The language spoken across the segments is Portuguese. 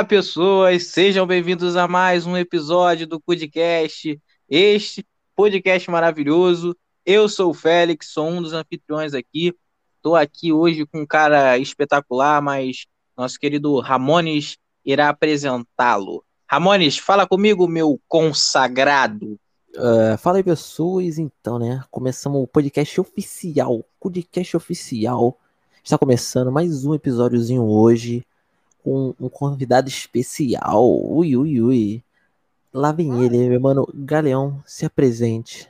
Olá, pessoas, sejam bem-vindos a mais um episódio do podcast. Este podcast maravilhoso. Eu sou o Félix, sou um dos anfitriões aqui. Estou aqui hoje com um cara espetacular, mas nosso querido Ramones irá apresentá-lo. Ramones, fala comigo, meu consagrado. Uh, fala aí, pessoas. Então, né? Começamos o podcast oficial. Podcast oficial. Está começando mais um episódiozinho hoje com um convidado especial. Ui, ui, ui. Lá vem ele, meu mano Galeão, se apresente.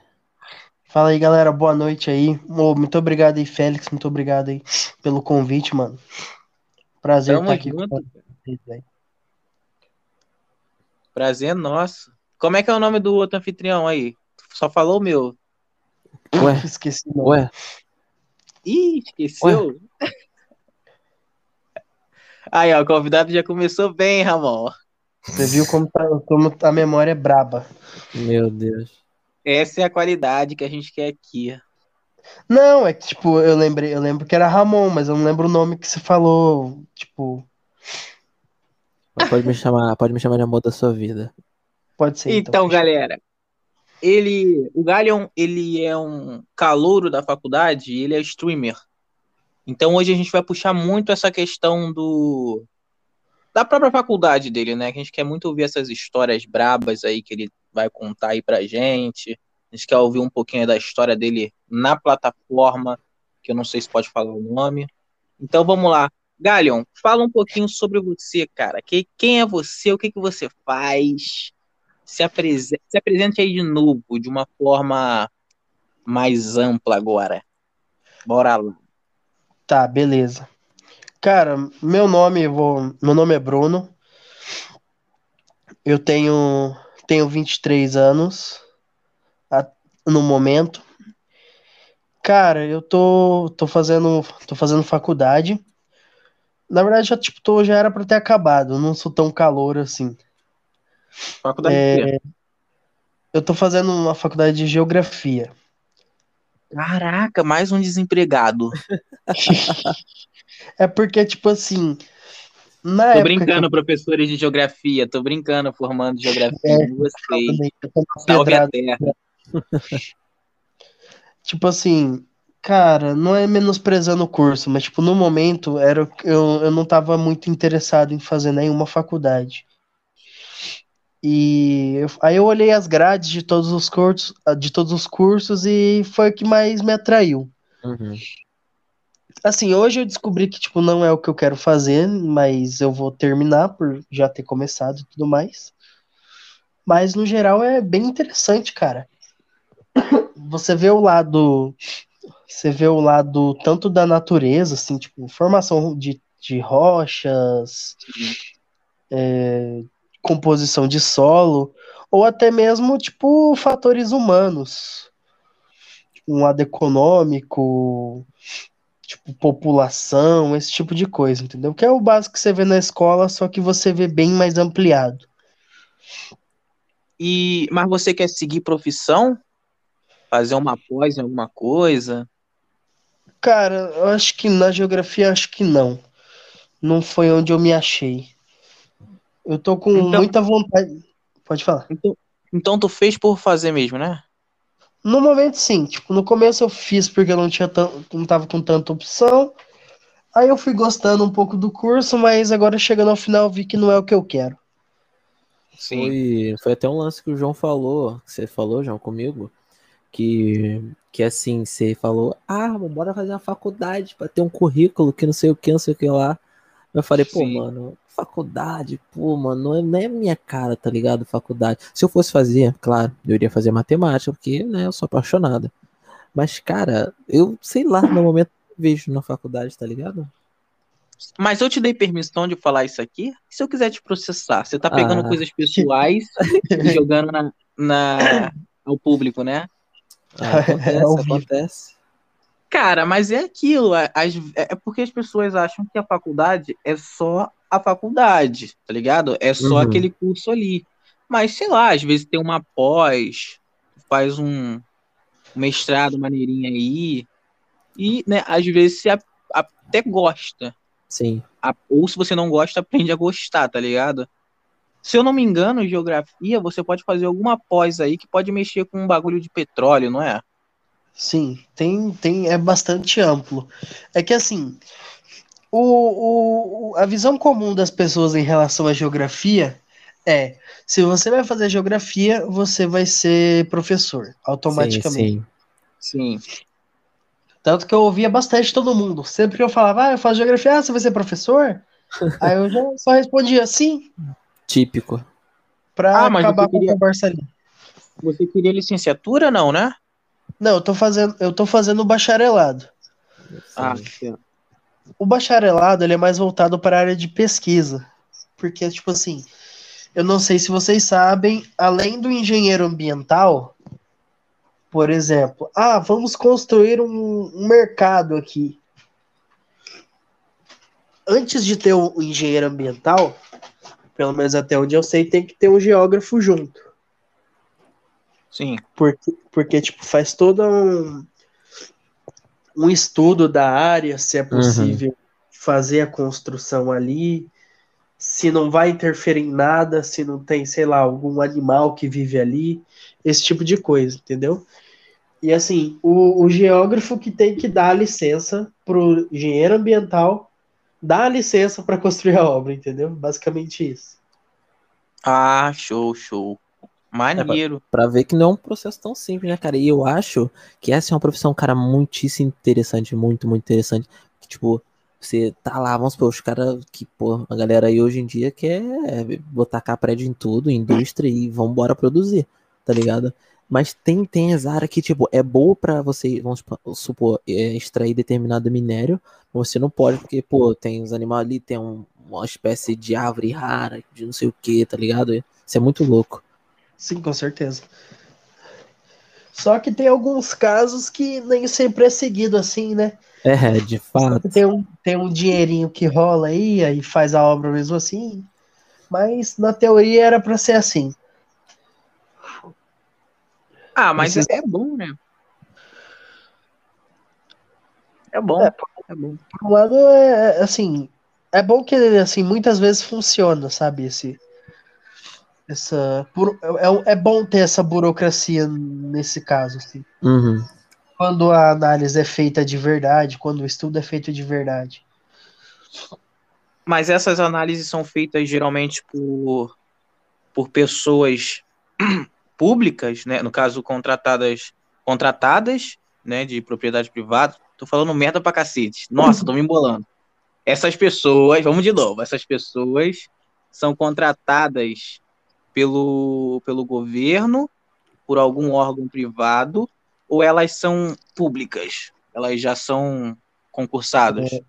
Fala aí, galera, boa noite aí. Muito obrigado aí, Félix, muito obrigado aí pelo convite, mano. Prazer Tamo estar aqui junto. com vocês, velho. Prazer nosso. Como é que é o nome do outro anfitrião aí? Só falou o meu. Ué, Esqueci o nome. ué. Ih, esqueceu? Aí, ó, o convidado já começou bem, Ramon. Você viu como, tá, como a memória é braba. Meu Deus. Essa é a qualidade que a gente quer aqui. Não, é que, tipo, eu lembrei, eu lembro que era Ramon, mas eu não lembro o nome que você falou. Tipo, Pode me chamar, pode me chamar de amor da sua vida. pode ser. Então, fechou. galera, ele, o Galion, ele é um calouro da faculdade, e ele é streamer. Então hoje a gente vai puxar muito essa questão do da própria faculdade dele, né? Que a gente quer muito ouvir essas histórias brabas aí que ele vai contar aí pra gente. A gente quer ouvir um pouquinho da história dele na plataforma, que eu não sei se pode falar o nome. Então vamos lá. Galion, fala um pouquinho sobre você, cara. Que, quem é você? O que, que você faz? Se, se apresente aí de novo, de uma forma mais ampla agora. Bora lá. Tá, beleza. Cara, meu nome, vou, meu nome é Bruno. Eu tenho tenho 23 anos a- no momento. Cara, eu tô tô fazendo tô fazendo faculdade. Na verdade, já tipo, tô, já era pra ter acabado, não sou tão calor assim. Faculdade de quê? Eu tô fazendo uma faculdade de geografia. Caraca, mais um desempregado. É porque tipo assim, na Tô brincando, professores de geografia. Tô brincando, formando geografia É, eu, eu Salve a terra. Tipo assim, cara, não é menosprezando o curso, mas tipo, no momento era, eu, eu não tava muito interessado em fazer nenhuma faculdade. E eu- aí eu olhei as grades de todos os cursos, de todos os cursos e foi o que mais me atraiu. Uhum. Assim, hoje eu descobri que tipo não é o que eu quero fazer, mas eu vou terminar por já ter começado e tudo mais. Mas no geral é bem interessante, cara. Você vê o lado Você vê o lado tanto da natureza, assim, tipo, formação de, de rochas, é, composição de solo, ou até mesmo, tipo, fatores humanos. Tipo, um lado econômico, tipo, população, esse tipo de coisa, entendeu? Que é o básico que você vê na escola, só que você vê bem mais ampliado. E, mas você quer seguir profissão? Fazer uma pós em alguma coisa? Cara, eu acho que na geografia, acho que não. Não foi onde eu me achei. Eu tô com Então- muita vontade. Pode falar. Então, então tu fez por fazer mesmo, né? No momento, sim. Tipo, no começo eu fiz porque eu não tinha tan- não tava com tanta opção. Aí eu fui gostando um pouco do curso, mas agora chegando ao final eu vi que não é o que eu quero. Foi, foi até um lance que o João falou, que você falou, João, comigo, que, que assim, você falou, ah, bora fazer uma faculdade pra ter um currículo que não sei o que, não sei o que lá. Eu falei, pô, Sim. mano, faculdade, pô, mano, não é, não é minha cara, tá ligado? Faculdade. Se eu fosse fazer, claro, eu iria fazer matemática, porque, né, eu sou apaixonado. Mas, cara, eu sei lá, no momento vejo na faculdade, tá ligado? Mas eu te dei permissão de falar isso aqui? Se eu quiser te processar? Você tá pegando Ah. coisas pessoais e jogando na, na- ao público, né? Ah, acontece, vivo. acontece. Cara, mas é aquilo. é- É porque as pessoas acham que a faculdade é só a faculdade, tá ligado? É só Uhum. aquele curso ali. Mas, sei lá, às vezes tem uma pós, faz um mestrado maneirinho aí, e, né, às vezes você até gosta. Sim. ou se você não gosta, aprende a gostar, tá ligado? Se eu não me engano, geografia, você pode fazer alguma pós aí que pode mexer com um bagulho de petróleo, não é? Sim, tem, tem, é bastante amplo. É que assim, o, o, a visão comum das pessoas em relação à geografia é, se você vai fazer geografia, você vai ser professor, automaticamente. Sim, sim. Sim. Tanto que eu ouvia bastante todo mundo. Sempre que eu falava, ah, eu faço geografia, ah, você vai ser professor? Aí eu já só respondia sim, Típico. pra Ah, mas acabar você com queria- a conversa ali. Você queria licenciatura, não, né? Não, eu tô fazendo, eu tô fazendo bacharelado. Ah. O bacharelado ele é mais voltado para a área de pesquisa. Porque, tipo assim, eu não sei se vocês sabem, além do engenheiro ambiental, por exemplo, ah, vamos construir um, um mercado aqui. Antes de ter um engenheiro ambiental, pelo menos até onde eu sei, tem que ter um geógrafo junto. Sim. Porque, porque tipo, faz todo um, um estudo da área, se é possível fazer a construção ali, se não vai interferir em nada, se não tem, sei lá, algum animal que vive ali, esse tipo de coisa, entendeu? E assim, o, o geógrafo que tem que dar a licença pro engenheiro ambiental dar a licença para construir a obra, entendeu? Basicamente isso. Ah, show, show. Maneiro. Pra ver que não é um processo tão simples, né, cara? E eu acho que essa é uma profissão, cara, muitíssimo interessante, muito, muito interessante. Que, tipo, você tá lá, vamos supor, os caras que, pô, a galera aí hoje em dia quer botar cá prédio em tudo, indústria e vambora produzir, tá ligado? Mas tem, tem as áreas que, tipo, é boa pra você, vamos supor- supor, é, extrair determinado minério, você não pode, porque, pô, tem os animais ali, tem um- uma espécie de árvore rara, de não sei o que, tá ligado? Isso é muito louco. Sim, com certeza. Só que tem alguns casos que nem sempre é seguido assim, né? É, de fato. Tem um, tem um dinheirinho que rola aí, aí faz a obra mesmo assim. Mas na teoria era pra ser assim. Ah, mas Esses- é, é bom, né? É bom. É. É bom. Por um lado, é é, assim, é bom que assim muitas vezes funciona, sabe? Esse, essa, buro- é, é bom ter essa burocracia nesse caso, assim. Uhum. Quando a análise é feita de verdade, quando o estudo é feito de verdade. Mas essas análises são feitas geralmente por, por pessoas públicas, né? No caso, contratadas, contratadas, né? De propriedade privada. Tô falando merda pra cacete. Nossa, tô me embolando. Essas pessoas, vamos de novo, essas pessoas são contratadas pelo, pelo governo, por algum órgão privado, ou elas são públicas? Elas já são concursadas?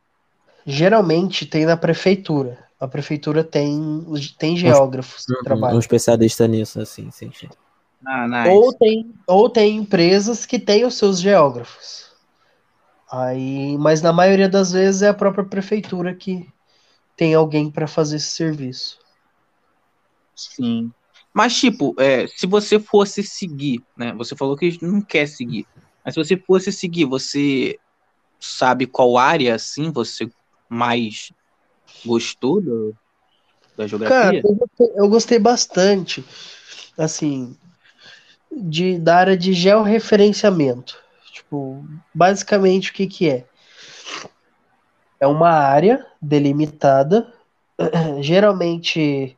Geralmente tem na prefeitura. A prefeitura tem, tem geógrafos que Um trabalham. especialista nisso, assim, sim, sim. Ah, nice. Ou tem, ou tem empresas que têm os seus geógrafos. Aí, mas na maioria das vezes é a própria prefeitura que tem alguém para fazer esse serviço. Sim. Mas, tipo, é, se você fosse seguir, né? Você falou que não quer seguir. Mas se você fosse seguir, você sabe qual área, assim, você mais gostou do- da Cara, geografia? eu gostei, eu gostei bastante, assim, de, da área de georreferenciamento. Tipo, basicamente o que que é? É uma área delimitada, geralmente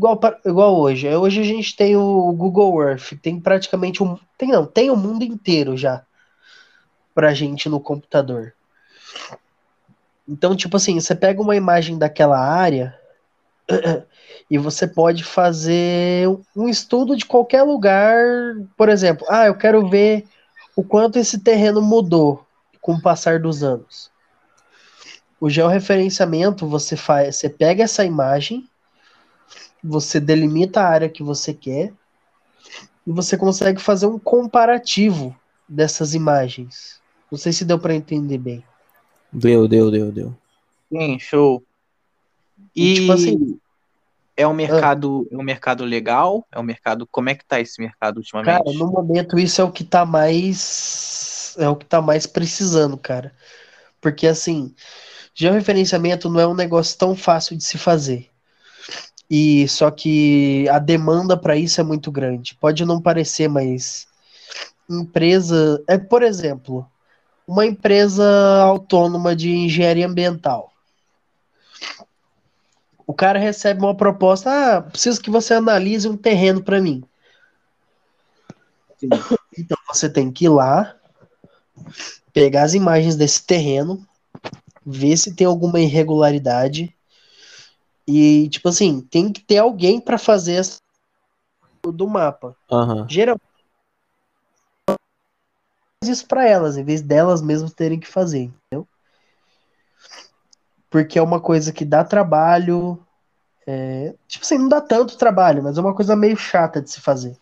igual, igual hoje. Hoje a gente tem o Google Earth, tem praticamente um, tem não, tem o mundo inteiro já pra gente no computador. Então, tipo assim, você pega uma imagem daquela área e você pode fazer um estudo de qualquer lugar. Por exemplo, ah, eu quero ver o quanto esse terreno mudou com o passar dos anos. O georreferenciamento, você faz, você pega essa imagem, você delimita a área que você quer e você consegue fazer um comparativo dessas imagens. Não sei se deu para entender bem. Deu, deu, deu, deu. Sim, show. E, E, tipo assim- é um mercado, é um mercado legal? É um mercado, como é que tá esse mercado ultimamente? Cara, no momento isso é o que tá mais é o que tá mais precisando, cara. Porque assim, georreferenciamento não é um negócio tão fácil de se fazer. E só que a demanda para isso é muito grande. Pode não parecer, mas empresa, é por exemplo, uma empresa autônoma de engenharia ambiental. O cara recebe uma proposta, ah, preciso que você analise um terreno para mim. Sim. Então você tem que ir lá, pegar as imagens desse terreno, ver se tem alguma irregularidade e tipo assim, tem que ter alguém para fazer essa do mapa. Uhum. Geralmente isso para elas, em vez delas mesmas terem que fazer, entendeu? Porque é uma coisa que dá trabalho. É, tipo assim, não dá tanto trabalho, mas é uma coisa meio chata de se fazer.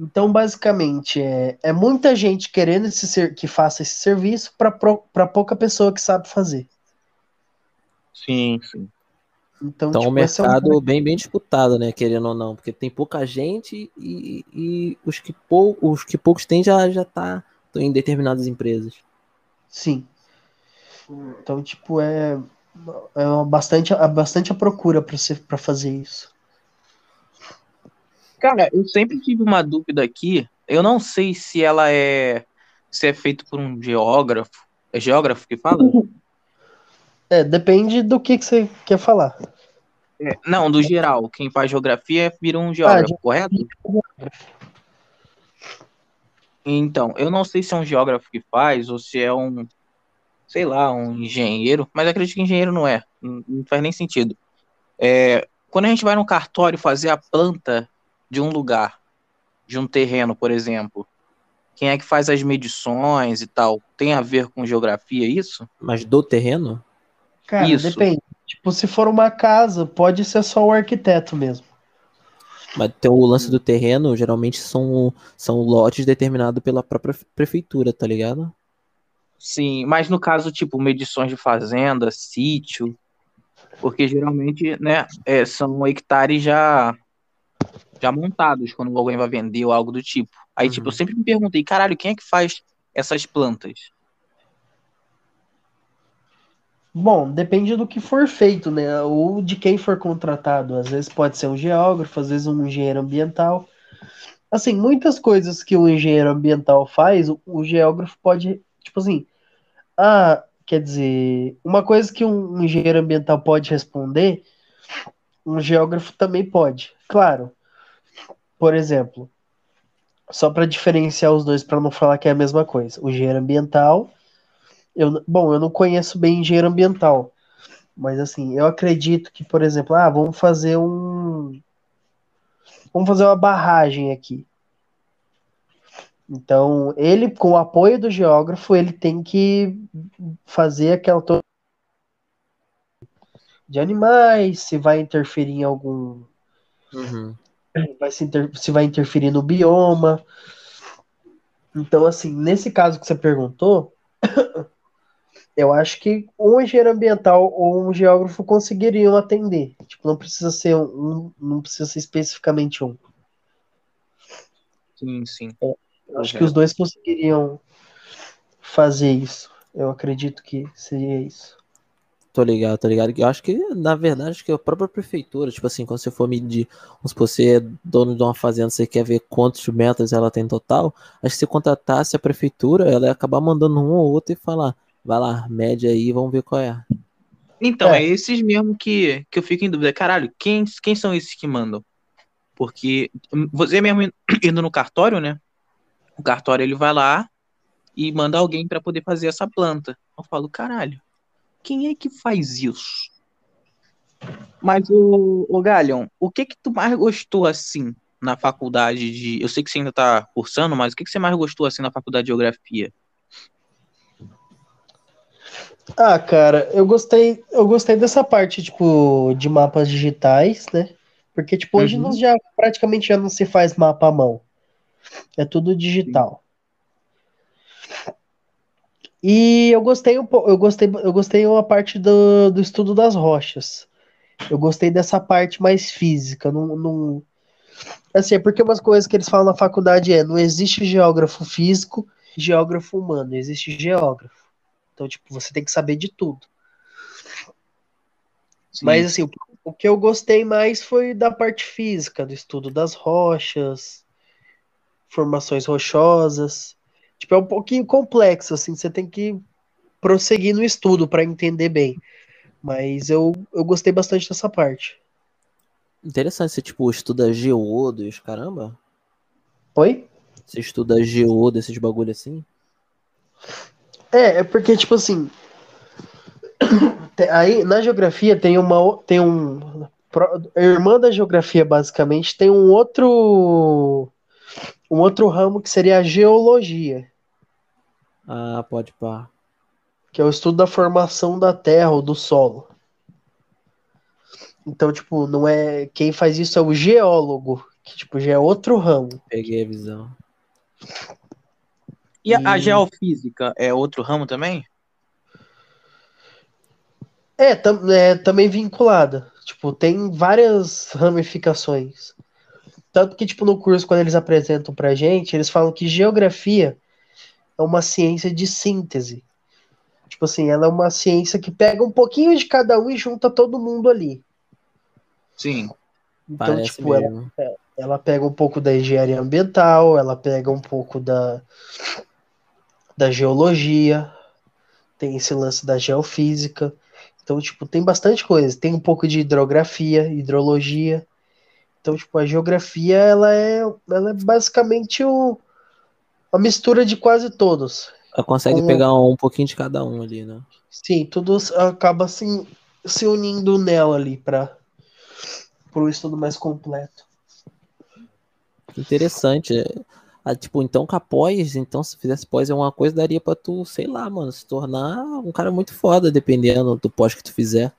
Então, basicamente, é, é muita gente querendo esse ser, que faça esse serviço para pouca pessoa que sabe fazer. Sim, sim. Então, então tipo, o mercado é um... bem, bem disputado, né? Querendo ou não, porque tem pouca gente e, e os, que pou, os que poucos têm já, já tá em determinadas empresas. Sim. Então, tipo, é, é bastante, bastante a procura para fazer isso. Cara, eu sempre tive uma dúvida aqui. Eu não sei se ela é se é feito por um geógrafo. É geógrafo que fala? É, depende do que, que você quer falar. É, não, do geral. Quem faz geografia vira um geógrafo, ah, correto? Então, eu não sei se é um geógrafo que faz ou se é um, sei lá, um engenheiro, mas acredito que engenheiro não é. Não, não faz nem sentido. É, quando a gente vai no cartório fazer a planta de um lugar, de um terreno, por exemplo, quem é que faz as medições e tal? Tem a ver com geografia isso? Mas do terreno? Cara, isso. depende. Tipo, se for uma casa, pode ser só o arquiteto mesmo. Mas tem o lance do terreno, geralmente são, são lotes determinados pela própria prefeitura, tá ligado? Sim, mas no caso, tipo, medições de fazenda, sítio, porque geralmente, né, é, são hectares já já montados quando alguém vai vender ou algo do tipo. Aí, uhum. tipo, eu sempre me perguntei, caralho, quem é que faz essas plantas? Bom, depende do que for feito, né? Ou de quem for contratado. Às vezes pode ser um geógrafo, às vezes um engenheiro ambiental. Assim, muitas coisas que o engenheiro ambiental faz, o, geógrafo pode, tipo assim, ah, quer dizer, uma coisa que um engenheiro ambiental pode responder, um geógrafo também pode. Claro, por exemplo, só para diferenciar os dois, para não falar que é a mesma coisa. O engenheiro ambiental, eu, bom, eu não conheço bem engenheiro ambiental, mas assim, eu acredito que, por exemplo, ah, vamos fazer um, vamos fazer uma barragem aqui. Então, ele, com o apoio do geógrafo, ele tem que fazer aquela de animais, se vai interferir em algum uhum vai se, inter... se vai interferir no bioma. Então, assim, nesse caso que você perguntou, eu acho que um engenheiro ambiental ou um geógrafo conseguiriam atender. Tipo, não precisa ser um, não precisa ser especificamente um. Sim, sim. É, acho que os dois conseguiriam fazer isso. Eu acredito que seria isso. Tô ligado, tô ligado. Eu acho que, na verdade, acho que a própria prefeitura, tipo assim, quando você for medir, se você é dono de uma fazenda, você quer ver quantos metros ela tem total, acho que se contratasse a prefeitura, ela ia acabar mandando um ou outro e falar, vai lá, mede aí, vamos ver qual é. Então, é, é esses mesmo que, que eu fico em dúvida. Caralho, quem, quem são esses que mandam? Porque você mesmo indo no cartório, né? O cartório ele vai lá e manda alguém para poder fazer essa planta. Eu falo, caralho quem é que faz isso? Mas o, o Galion, o que que tu mais gostou assim na faculdade de, eu sei que você ainda tá cursando, mas o que que você mais gostou assim na faculdade de geografia? Ah, cara, eu gostei, eu gostei dessa parte tipo de mapas digitais, né? Porque tipo hoje uhum. nós já praticamente já não se faz mapa à mão. É tudo digital. E eu gostei um pouco, eu gostei, eu gostei uma parte do, do estudo das rochas. Eu gostei dessa parte mais física. Não, não, assim, é porque umas coisas que eles falam na faculdade é não existe geógrafo físico, geógrafo humano, existe geógrafo. Então, tipo, você tem que saber de tudo. Sim. Mas assim, o, o que eu gostei mais foi da parte física, do estudo das rochas, formações rochosas. Tipo, é um pouquinho complexo, assim, você tem que prosseguir no estudo para entender bem. Mas eu, eu gostei bastante dessa parte. Interessante, você tipo estuda geodo e os caramba? Oi? Você estuda geodo, esses bagulho assim? É, é porque, tipo assim. Aí, na geografia tem uma. Tem um. Irmã da geografia, basicamente, tem um outro. Um outro ramo que seria a geologia, Ah, pode pá. que é o estudo da formação da terra ou do solo. Então, tipo, não é. Quem faz isso é o geólogo, que, tipo, já é outro ramo. Peguei a visão. E a, a E- geofísica é outro ramo também? É, tam- é também vinculada. Tipo, tem várias ramificações. Tanto que, tipo, no curso, quando eles apresentam pra gente, eles falam que geografia é uma ciência de síntese. Tipo assim, ela é uma ciência que pega um pouquinho de cada um e junta todo mundo ali. Sim. Então, Parece tipo, ela, mesmo. ela pega um pouco da engenharia ambiental, ela pega um pouco da, da geologia, tem esse lance da geofísica. Então, tipo, tem bastante coisa. Tem um pouco de hidrografia, hidrologia. Então, tipo, a geografia, ela é, ela é basicamente o, a mistura de quase todos. Ela consegue pegar um, pouquinho de cada um ali, né? Sim, tudo acaba assim, se unindo nela ali para o estudo mais completo. Interessante. Ah, tipo, então com a pós, então se fizesse pós é uma coisa, daria pra tu, sei lá, mano, se tornar um cara muito foda, dependendo do pós que tu fizer.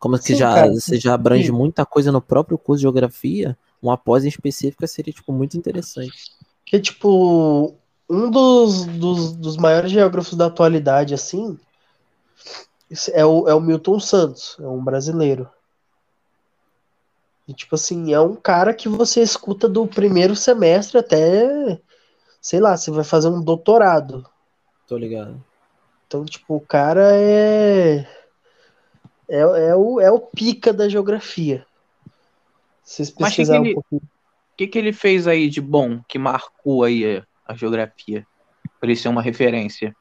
Como que Sim, já, cara, você já abrange sim. muita coisa no próprio curso de geografia, uma pós em específica seria, tipo, muito interessante. Que, tipo, um dos, dos, dos maiores geógrafos da atualidade, assim, é o, é o Milton Santos, é um brasileiro. E, tipo assim, é um cara que você escuta do primeiro semestre até, sei lá, você vai fazer um doutorado. Tô ligado. Então, tipo, o cara é. É, é, o, é o pica da geografia. Se vocês pesquisarem ele- um pouquinho. O que, que ele fez aí de bom que marcou aí a, a geografia? Pra ele ser uma referência.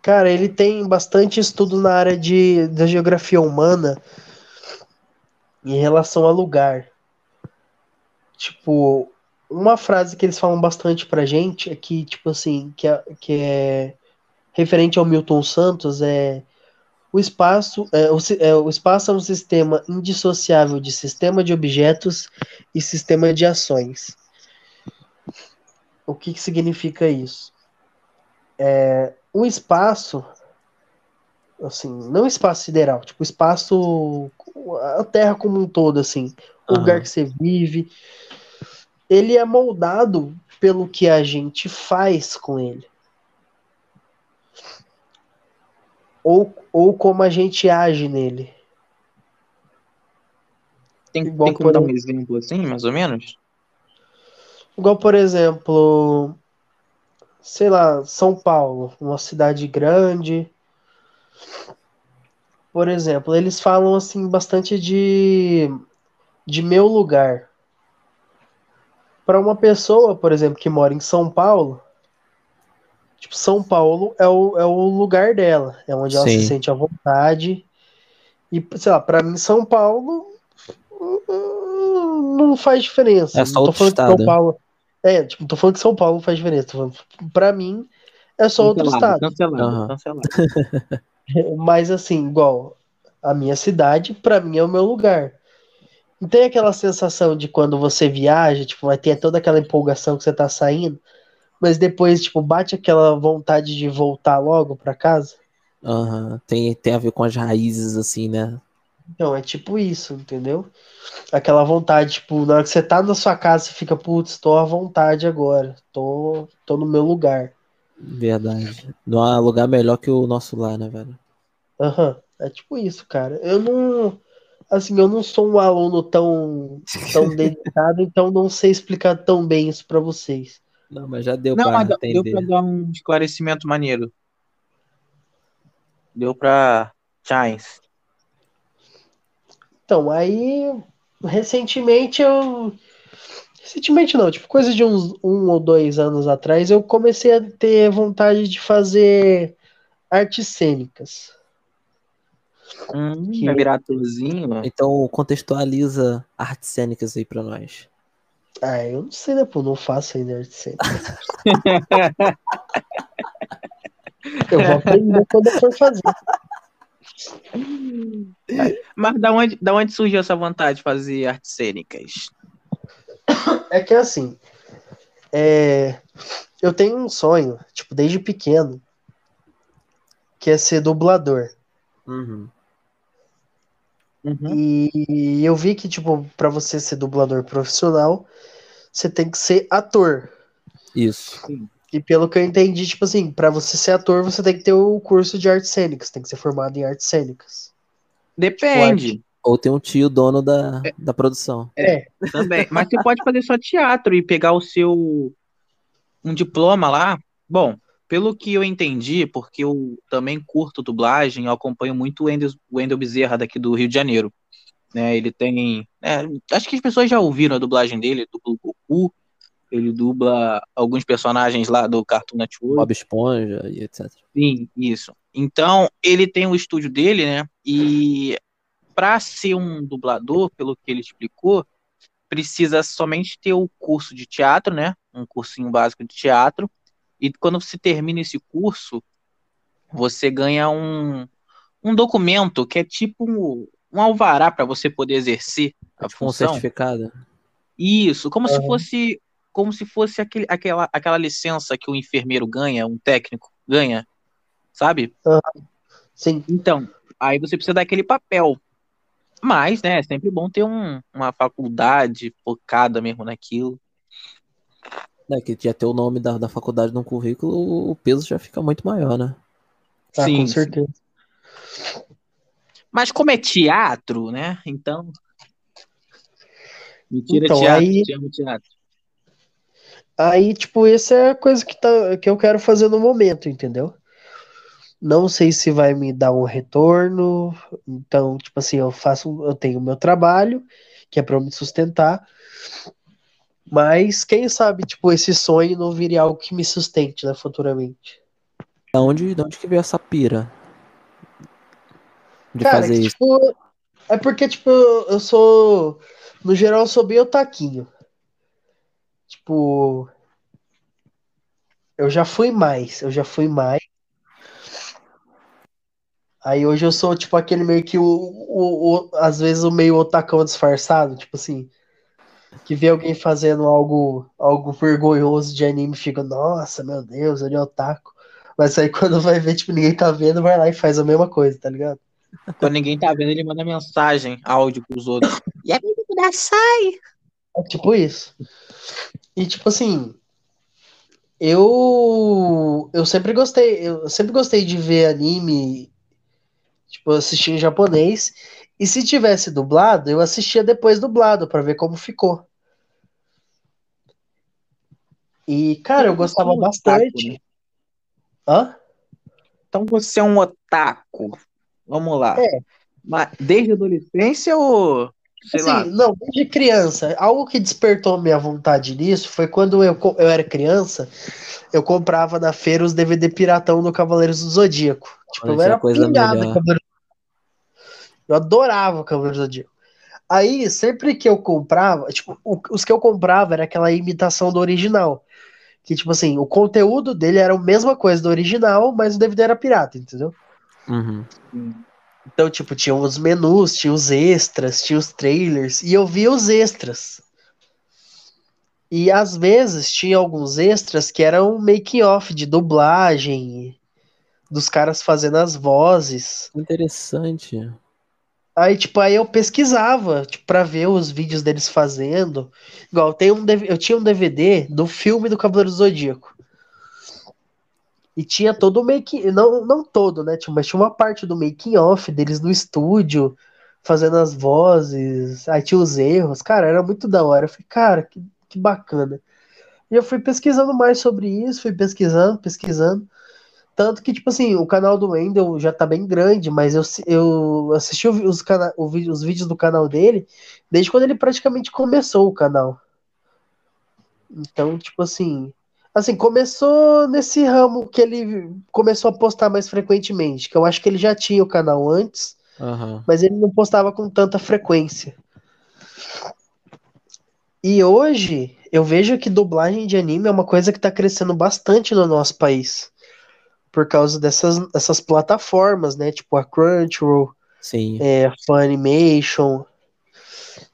Cara, ele tem bastante estudo na área de, da geografia humana em relação a lugar. Tipo, uma frase que eles falam bastante pra gente é que, tipo assim, que é, que é referente ao Milton Santos é o espaço, é, o, é, o espaço é um sistema indissociável de sistema de objetos e sistema de ações. O que, que significa isso? É, o espaço, assim, não espaço sideral, tipo espaço, a Terra como um todo, assim, o lugar que você vive, ele é moldado pelo que a gente faz com ele. Ou, ou como a gente age nele. Tem, Igual tem como por dar um exemplo assim, mais ou menos? Igual, por exemplo, sei lá, São Paulo, uma cidade grande. Por exemplo, eles falam assim bastante de, de meu lugar. Para uma pessoa, por exemplo, que mora em São Paulo, tipo, São Paulo é o, é o lugar dela, é onde ela se Sim. sente à vontade. E, sei lá, para mim, São Paulo hum, não faz diferença. É só não tô outro falando que estado. São Paulo. É, tipo, não tô falando que São Paulo não faz diferença. Tô falando, pra mim, é só outro estado. Cancelado, Aham. cancelado. Mas assim, igual a minha cidade, pra mim é o meu lugar. Não tem aquela sensação de quando você viaja, tipo, vai ter toda aquela empolgação que você tá saindo, mas depois, tipo, bate aquela vontade de voltar logo pra casa? Aham. Tem, tem a ver com as raízes, assim, né? Então, é tipo isso, entendeu? Aquela vontade, tipo, na hora que você tá na sua casa, você fica, putz, tô à vontade agora, tô, tô no meu lugar. Verdade. Não há lugar melhor que o nosso lar, né, velho? Aham, é tipo isso, cara. Eu não, assim, eu não sou um aluno tão, tão dedicado, então não sei explicar tão bem isso pra vocês. Não, mas já deu Não, pra mas deu entender. pra dar um esclarecimento maneiro. Deu pra Giants. Então, aí recentemente eu. Recentemente não, tipo, coisa de uns um ou dois anos atrás, eu comecei a ter vontade de fazer artes cênicas. Hum, Que- vai virar atorzinho. Então contextualiza artes cênicas aí pra nós. Ah, eu não sei, né, pô, não faço ainda artes cênicas. eu vou aprender quando eu for fazer. Mas da onde, da onde surgiu essa vontade de fazer artes cênicas? É que assim, é, eu tenho um sonho, tipo, desde pequeno, que é ser dublador. Uhum. Uhum. E eu vi que, tipo, pra você ser dublador profissional, você tem que ser ator. Isso. E pelo que eu entendi, tipo assim, pra você ser ator, você tem que ter o curso de artes cênicas, tem que ser formado em artes cênicas. Depende Ou tem um tio dono da, da produção. também. Mas você pode fazer só teatro e pegar o seu um diploma lá. Bom, pelo que eu entendi, porque eu também curto dublagem, eu acompanho muito o Wendel, Bezerra daqui do Rio de Janeiro. Né, ele tem. é, acho que as pessoas já ouviram a dublagem dele, ele dubla o Goku, ele dubla alguns personagens lá do Cartoon Network. Bob Esponja e etc. Sim, isso. Então, ele tem o estúdio dele, né? E para ser um dublador, pelo que ele explicou, precisa somente ter o curso de teatro, né? Um cursinho básico de teatro. E quando você termina esse curso, você ganha um, um documento que é tipo um, um alvará para você poder exercer a Tipo um função. certificado. Isso, como se fosse como se fosse aquele, aquela, aquela licença que o enfermeiro ganha, um técnico ganha, sabe? Sim, Então, aí você precisa daquele papel. Mas, né, é sempre bom ter um- uma faculdade focada mesmo naquilo. Né, que já ter o nome da, da faculdade no currículo, o peso já fica muito maior, né? tá, Sim, com sim. certeza. Mas como é teatro, né? Então. Mentira, Então, teatro, aí- te amo teatro. Aí, tipo, essa é a coisa que, tá, que eu quero fazer no momento, entendeu? Não sei se vai me dar um retorno. Então, tipo assim, eu faço, eu tenho o meu trabalho, que é pra eu me sustentar. Mas quem sabe, tipo, esse sonho não vire algo que me sustente, né, futuramente. Da onde, da onde que veio essa pira? De Cara, fazer que, isso? tipo, é porque, tipo, eu sou, no geral, eu sou bem otaquinho. Tipo, eu já fui mais, eu já fui mais. Aí hoje eu sou, tipo, aquele meio que o, o, o- às vezes o meio otacão disfarçado, tipo assim, que vê alguém fazendo algo, algo vergonhoso de anime e fica, nossa, meu Deus, ele é otaku. Mas aí quando vai ver, tipo, ninguém tá vendo, vai lá e faz a mesma coisa, tá ligado? Quando ninguém tá vendo, ele manda mensagem, áudio pros outros. E aí, sai! É tipo isso. E tipo assim, eu eu sempre gostei, eu sempre gostei de ver anime, tipo, assistir em japonês. E se tivesse dublado, eu assistia depois dublado pra ver como ficou. E, cara, eu gostava Você é um bastante. otaku, né? Hã? Então você é um otaku. Vamos lá. É. Mas desde a adolescência ou sei Assim, lá? não, desde criança, algo que despertou minha vontade nisso foi quando eu, eu era criança, eu comprava na feira os DVD piratão do Cavaleiros do Zodíaco. Tipo, Olha, eu tinha era coisa. Cavaleiros Eu adorava o Cavaleiros do Zodíaco. Aí, sempre que eu comprava, tipo, o- os que eu comprava era aquela imitação do original. Que, tipo assim, o conteúdo dele era a mesma coisa do original, mas o DVD era pirata, entendeu? Uhum. Então, tipo, tinha os menus, tinha os extras, tinha os trailers, e eu via os extras. E às vezes tinha alguns extras que eram making off de dublagem, dos caras fazendo as vozes. Interessante. Aí, tipo, aí eu pesquisava, tipo, pra ver os vídeos deles fazendo. Igual, tem um, eu tinha um DVD do filme do Cavaleiro do Zodíaco. E tinha todo o making, não, não todo, né? Tipo, mas tinha uma parte do making off deles no estúdio, fazendo as vozes, aí tinha os erros. Cara, era muito da hora. Eu falei, cara, que, que bacana. E eu fui pesquisando mais sobre isso, fui pesquisando, pesquisando. Tanto que, tipo assim, o canal do Wendel já tá bem grande, mas eu, eu assisti os, cana os vídeos do canal dele desde quando ele praticamente começou o canal. Então, tipo assim. Assim, começou nesse ramo que ele começou a postar mais frequentemente. Que eu acho que ele já tinha o canal antes, Aham. mas ele não postava com tanta frequência. E hoje eu vejo que dublagem de anime é uma coisa que tá crescendo bastante no nosso país. Por causa dessas, dessas plataformas, né? Tipo a Crunchyroll, Sim. é, a Funimation.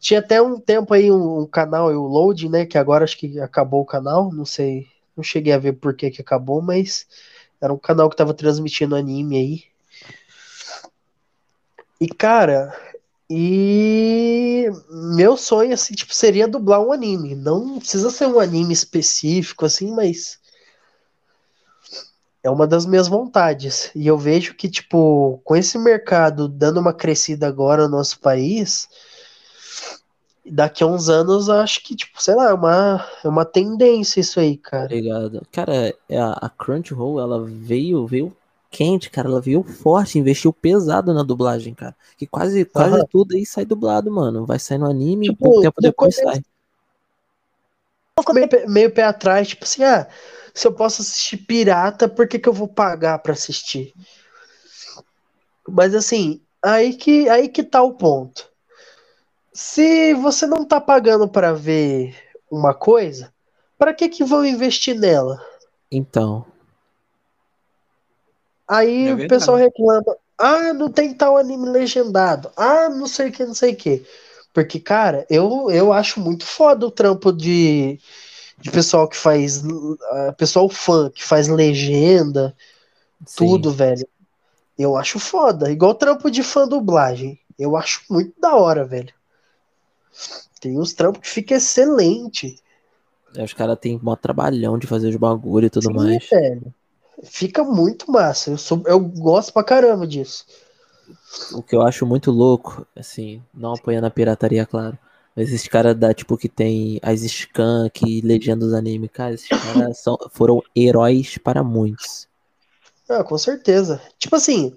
Tinha até um tempo aí um, um canal, o Loading, né? Que agora acho que acabou o canal, não sei. Não cheguei a ver por que, que acabou, mas era um canal que tava transmitindo anime aí. E, cara, e meu sonho, assim, tipo, seria dublar um anime. Não precisa ser um anime específico, assim, mas é uma das minhas vontades. E eu vejo que, tipo, com esse mercado dando uma crescida agora no nosso país, daqui a uns anos, acho que, tipo, sei lá, é uma, é uma tendência isso aí, cara. Obrigado. Cara, é a, a Crunchyroll, ela veio, veio quente, cara. Ela veio forte, investiu pesado na dublagem, cara. Que quase, quase Aham. tudo aí sai dublado, mano. Vai sair no anime e Tipo, pouco tempo depois depois- sai. Meio, meio pé atrás, tipo assim, ah, se eu posso assistir pirata, por que, que eu vou pagar pra assistir? Mas assim, aí que, aí que tá o ponto. Se você não tá pagando pra ver uma coisa, pra que que vão investir nela? Então, Aí É o pessoal reclama, ah, não tem tal anime legendado, ah, não sei o que, não sei o que. Porque, cara, eu, eu acho muito foda o trampo de, de pessoal que faz, ah, pessoal fã, que faz legenda, sim. tudo, velho. Eu acho foda. Igual trampo de fã dublagem. Eu acho muito da hora, velho. Tem uns trampos que fica excelente. Aí Os caras têm mó trabalhão de fazer os bagulho e tudo Sim, mais. velho. Fica muito massa. Eu, sou, eu gosto pra caramba disso. O que eu acho muito louco, assim, não apoiando a pirataria, claro. Esses caras da, tipo, que tem as que legenda os animes, cara, esses caras são, foram heróis para muitos. Ah, com certeza. Tipo assim,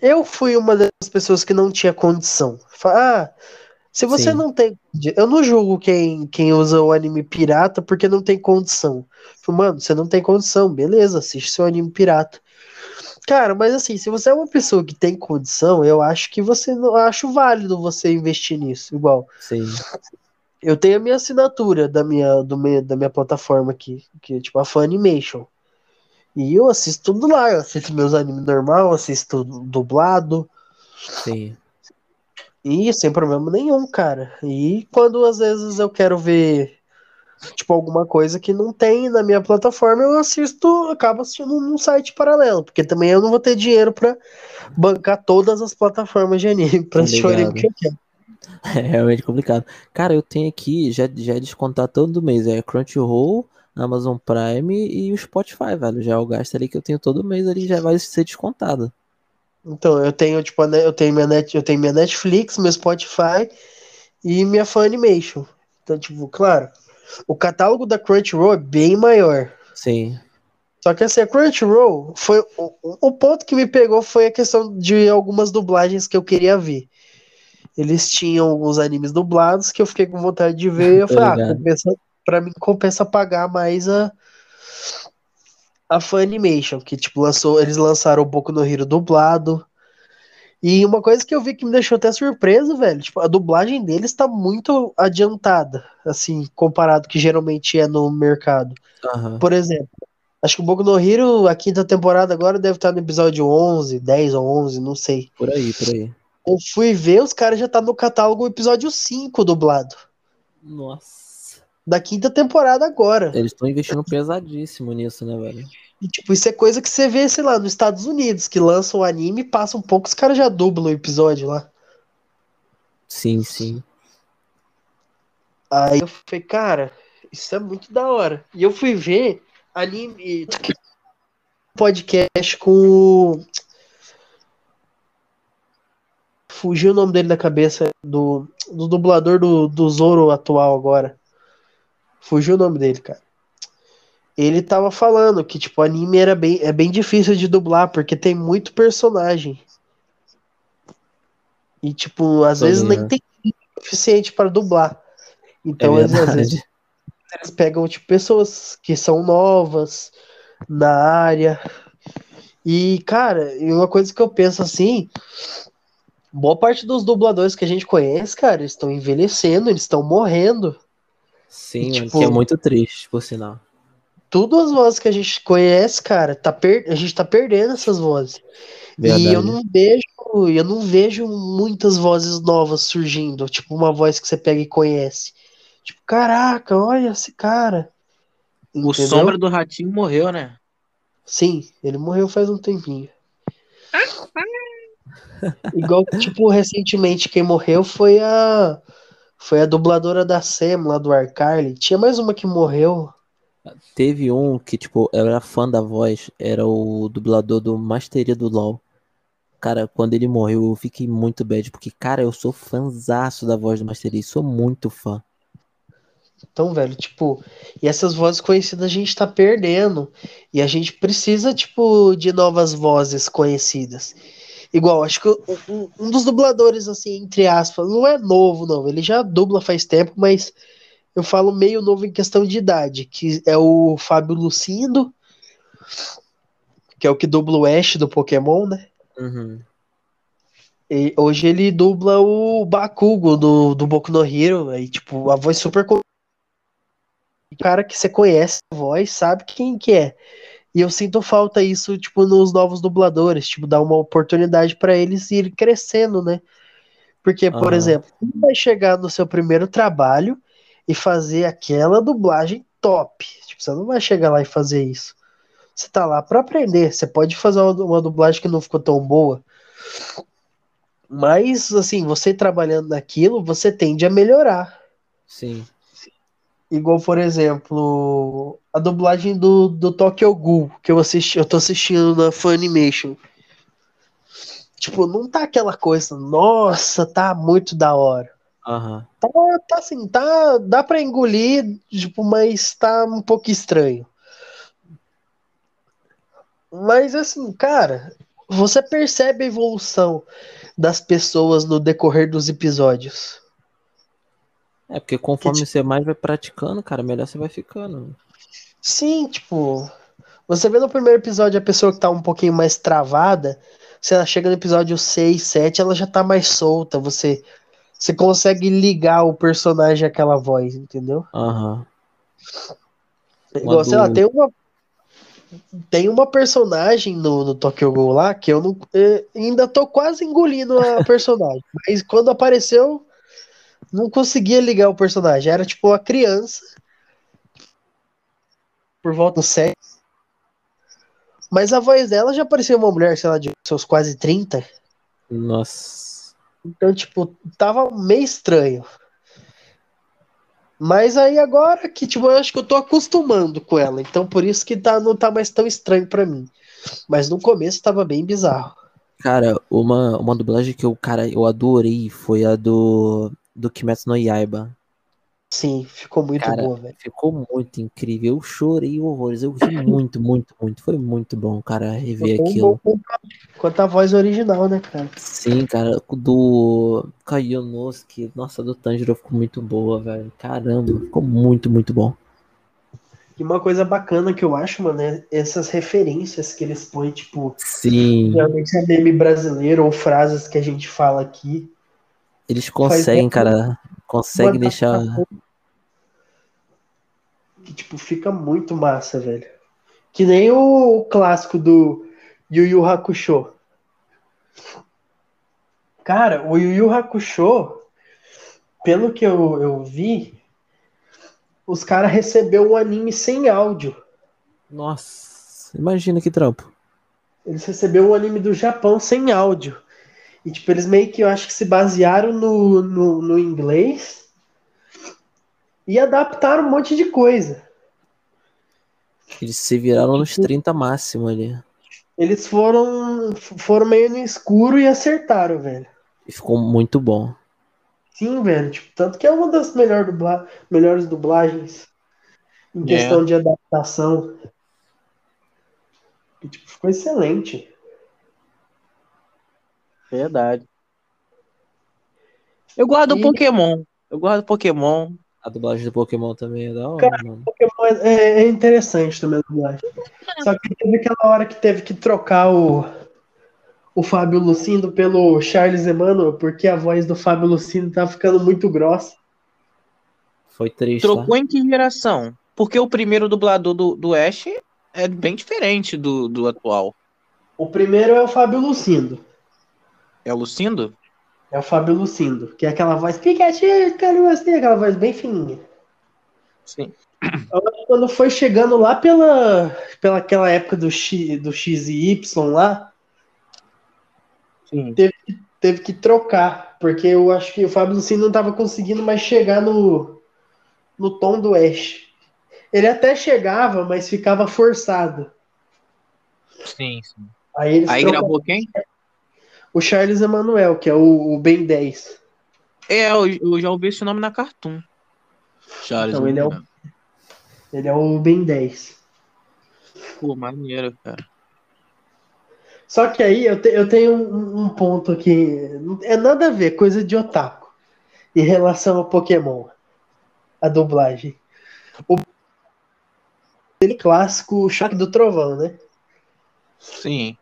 eu fui uma das pessoas que não tinha condição. Ah, se você Sim. não tem. Eu não julgo quem, quem usa o anime pirata porque não tem condição. Falo, Mano, você não tem condição, beleza, assiste seu anime pirata. Cara, mas assim, se você é uma pessoa que tem condição, eu acho que você não acho válido você investir nisso. Igual, Sim, eu tenho a minha assinatura da minha, do meu, da minha plataforma aqui, que é tipo a Funimation. E eu assisto tudo lá, eu assisto meus animes normal, assisto dublado, sim. e sem problema nenhum, cara. E quando às vezes eu quero ver, tipo, alguma coisa que não tem na minha plataforma, eu assisto, acabo assistindo num site paralelo, porque também eu não vou ter dinheiro pra bancar todas as plataformas de anime pra assistir o anime que eu quero. É realmente complicado. Cara, eu tenho aqui, já, já é descontar todo mês, é Crunchyroll, Amazon Prime e o Spotify, velho. Já é o gasto ali que eu tenho todo mês ali, já vai ser descontado. Então, eu tenho, tipo, eu tenho minha net, eu tenho minha Netflix, meu Spotify e minha Funimation. Então, tipo, claro, o catálogo da Crunchyroll é bem maior. Sim, Só que assim, a Crunchyroll foi o, o ponto que me pegou foi a questão de algumas dublagens que eu queria ver. Eles tinham alguns animes dublados que eu fiquei com vontade de ver. e Eu falei, ah, compensa, pra mim compensa pagar mais a a Funimation, que tipo lançou, eles lançaram o Boku no Hero dublado. E uma coisa que eu vi que me deixou até surpreso, velho, tipo, a dublagem deles tá muito adiantada, assim, comparado que geralmente é no mercado. aham. Por exemplo, acho que o Boku no Hero, a quinta temporada agora deve estar no episódio 11, 10 ou 11, não sei. Por aí, por aí. Eu fui ver, os caras já tá no catálogo o episódio 5 dublado. Nossa. Da quinta temporada agora. Eles estão investindo pesadíssimo nisso, né, velho? E, tipo, isso é coisa que você vê, sei lá, nos Estados Unidos, que lançam o anime, passa um pouco, os caras já dublam o episódio lá. Sim, sim. Aí eu falei, cara, isso é muito da hora. E eu fui ver anime. Podcast com. Fugiu o nome dele da cabeça, do, do dublador do, do Zoro atual agora. Fugiu o nome dele, cara. Ele tava falando que, tipo, o anime era bem, é bem difícil de dublar, porque tem muito personagem. E, tipo, às Tô vezes nem ligado. tem suficiente para dublar. Então, É às, vezes, eles pegam, tipo, pessoas que são novas na área. E, cara, e uma coisa que eu penso assim, boa parte dos dubladores que a gente conhece, cara, estão envelhecendo, eles estão morrendo. Sim, E, tipo- que é muito triste, por sinal. Tudo as vozes que a gente conhece, cara, tá per... a gente tá perdendo essas vozes. Verdade. E eu não vejo, eu não vejo muitas vozes novas surgindo, tipo uma voz que você pega e conhece. Tipo, caraca, olha esse cara. O Entendeu? Sombra do Ratinho morreu, né? Sim, ele morreu faz um tempinho. Igual, tipo, recentemente quem morreu foi a foi a dubladora da Sam lá do Arcarly. Tinha mais uma que morreu. Teve um que, tipo, eu era fã da voz, era o dublador do Masteria do LoL. Cara, quando ele morreu, eu fiquei muito bad, porque, cara, eu sou fãzaço da voz do Masteria, sou muito fã. Então, velho, tipo, e essas vozes conhecidas a gente tá perdendo. E a gente precisa, tipo, de novas vozes conhecidas. Igual, acho que um, um dos dubladores, assim, entre aspas, não é novo, não. Ele já dubla faz tempo, mas eu falo meio novo em questão de idade, que é o Fábio Lucindo, que é o que dubla o Ash do Pokémon, né? Uhum. E hoje ele dubla o Bakugo do, do Boku no Hero, aí, tipo, a voz super. cara que você conhece a voz, sabe quem que é. E eu sinto falta isso, tipo, nos novos dubladores, tipo, dar uma oportunidade pra eles ir crescendo, né? Porque, por Aham. exemplo, vai chegar no seu primeiro trabalho e fazer aquela dublagem top. Tipo, você não vai chegar lá e fazer isso. Você tá lá pra aprender. Você pode fazer uma, uma dublagem que não ficou tão boa. Mas, assim, você trabalhando naquilo, você tende a melhorar. Sim. Igual, por exemplo, a dublagem do, do Tokyo Ghoul, que eu assisti, eu tô assistindo na Funimation. Tipo, não tá aquela coisa, nossa, tá muito da hora. Aham. Tá, tá assim, tá, dá pra engolir, tipo, mas tá um pouco estranho. Mas assim, cara, você percebe a evolução das pessoas no decorrer dos episódios. É, porque conforme Que, você mais vai praticando, cara, melhor você vai ficando. Sim, tipo, você vê no primeiro episódio a pessoa que tá um pouquinho mais travada, se ela chega no episódio 6, 7, ela já tá mais solta, você você consegue ligar o personagem àquela voz, entendeu? Aham. Uma Igual, sei lá, do. tem uma tem uma personagem no, no Tokyo Ghoul lá que eu não eh, ainda tô quase engolindo a personagem, mas quando apareceu não conseguia ligar o personagem, era tipo uma criança por volta dos 7 Mas a voz dela já parecia uma mulher, sei lá, de seus quase 30. Nossa. Então, tipo, tava meio estranho. Mas aí agora que, tipo, eu acho que eu tô acostumando com ela. Então, por isso que tá, não tá mais tão estranho pra mim. Mas no começo tava bem bizarro. Cara, uma, uma dublagem que eu, cara, eu adorei foi a do, do Kimetsu no Yaiba. Sim, ficou muito Cara, boa, velho. ficou muito incrível. Eu chorei horrores. Eu ri muito, muito, muito. Foi muito bom, cara, rever um aquilo. bom quanto a- voz original, né, cara? Sim, cara, do Kaionosuke, nossa, do Tanjiro ficou muito boa, velho. Caramba, ficou muito, muito bom. E uma coisa bacana que eu acho, mano, é essas referências que eles põem, tipo, Sim, realmente é meme brasileiro ou frases que a gente fala aqui. eles conseguem, cara, conseguem uma deixar. Que, tipo, fica muito massa, velho. Que nem o clássico do Yu Yu Hakusho. Cara, o Yu Yu Hakusho, pelo que eu, eu vi, os caras recebeu um anime sem áudio. Nossa, imagina que trampo. Eles receberam um anime do Japão sem áudio. E, tipo, eles meio que, eu acho que se basearam no, no, no inglês e adaptaram um monte de coisa. Eles se viraram nos 30 máximo ali. Eles foram, foram meio no escuro e acertaram, velho. E ficou muito bom. Sim, velho. Tipo, tanto que é uma das melhor dubla melhores dublagens. Em questão de adaptação. E, tipo, ficou excelente. Verdade. Eu gosto do E- Pokémon. Eu gosto do Pokémon. A dublagem do Pokémon também é da hora, Cara, mano. Pokémon é, é interessante também a dublagem. Só que teve aquela hora que teve que trocar o, o Fábio Lucindo pelo Charles Emmanuel, porque a voz do Fábio Lucindo tá ficando muito grossa. Foi triste, tá? Trocou em que geração? Porque o primeiro dublador do, do Ash é bem diferente do, do atual. O primeiro é o Fábio Lucindo. É o Lucindo? É o Fábio Lucindo, que é aquela voz Pikachu, quero você, aquela voz bem fininha. Sim. Quando foi chegando lá pela, pela aquela época do X, do X e Y lá, Sim. teve que trocar, porque eu acho que o Fábio Lucindo não estava conseguindo mais chegar no, no tom do Ash. Ele até chegava, mas ficava forçado. Sim, sim. Aí Aí gravou quem? O Charles Emanuel, que é o, o Ben 10. É, eu, eu já ouvi esse nome na Cartoon. Charles. Então, ele é o-. Ele é o Ben 10. Pô, maneiro, cara. Só que aí eu, te- eu tenho um, um ponto aqui. É nada a ver, coisa de otaku. Em relação ao Pokémon. A dublagem. O aquele clássico o Choque do Trovão, né? Sim.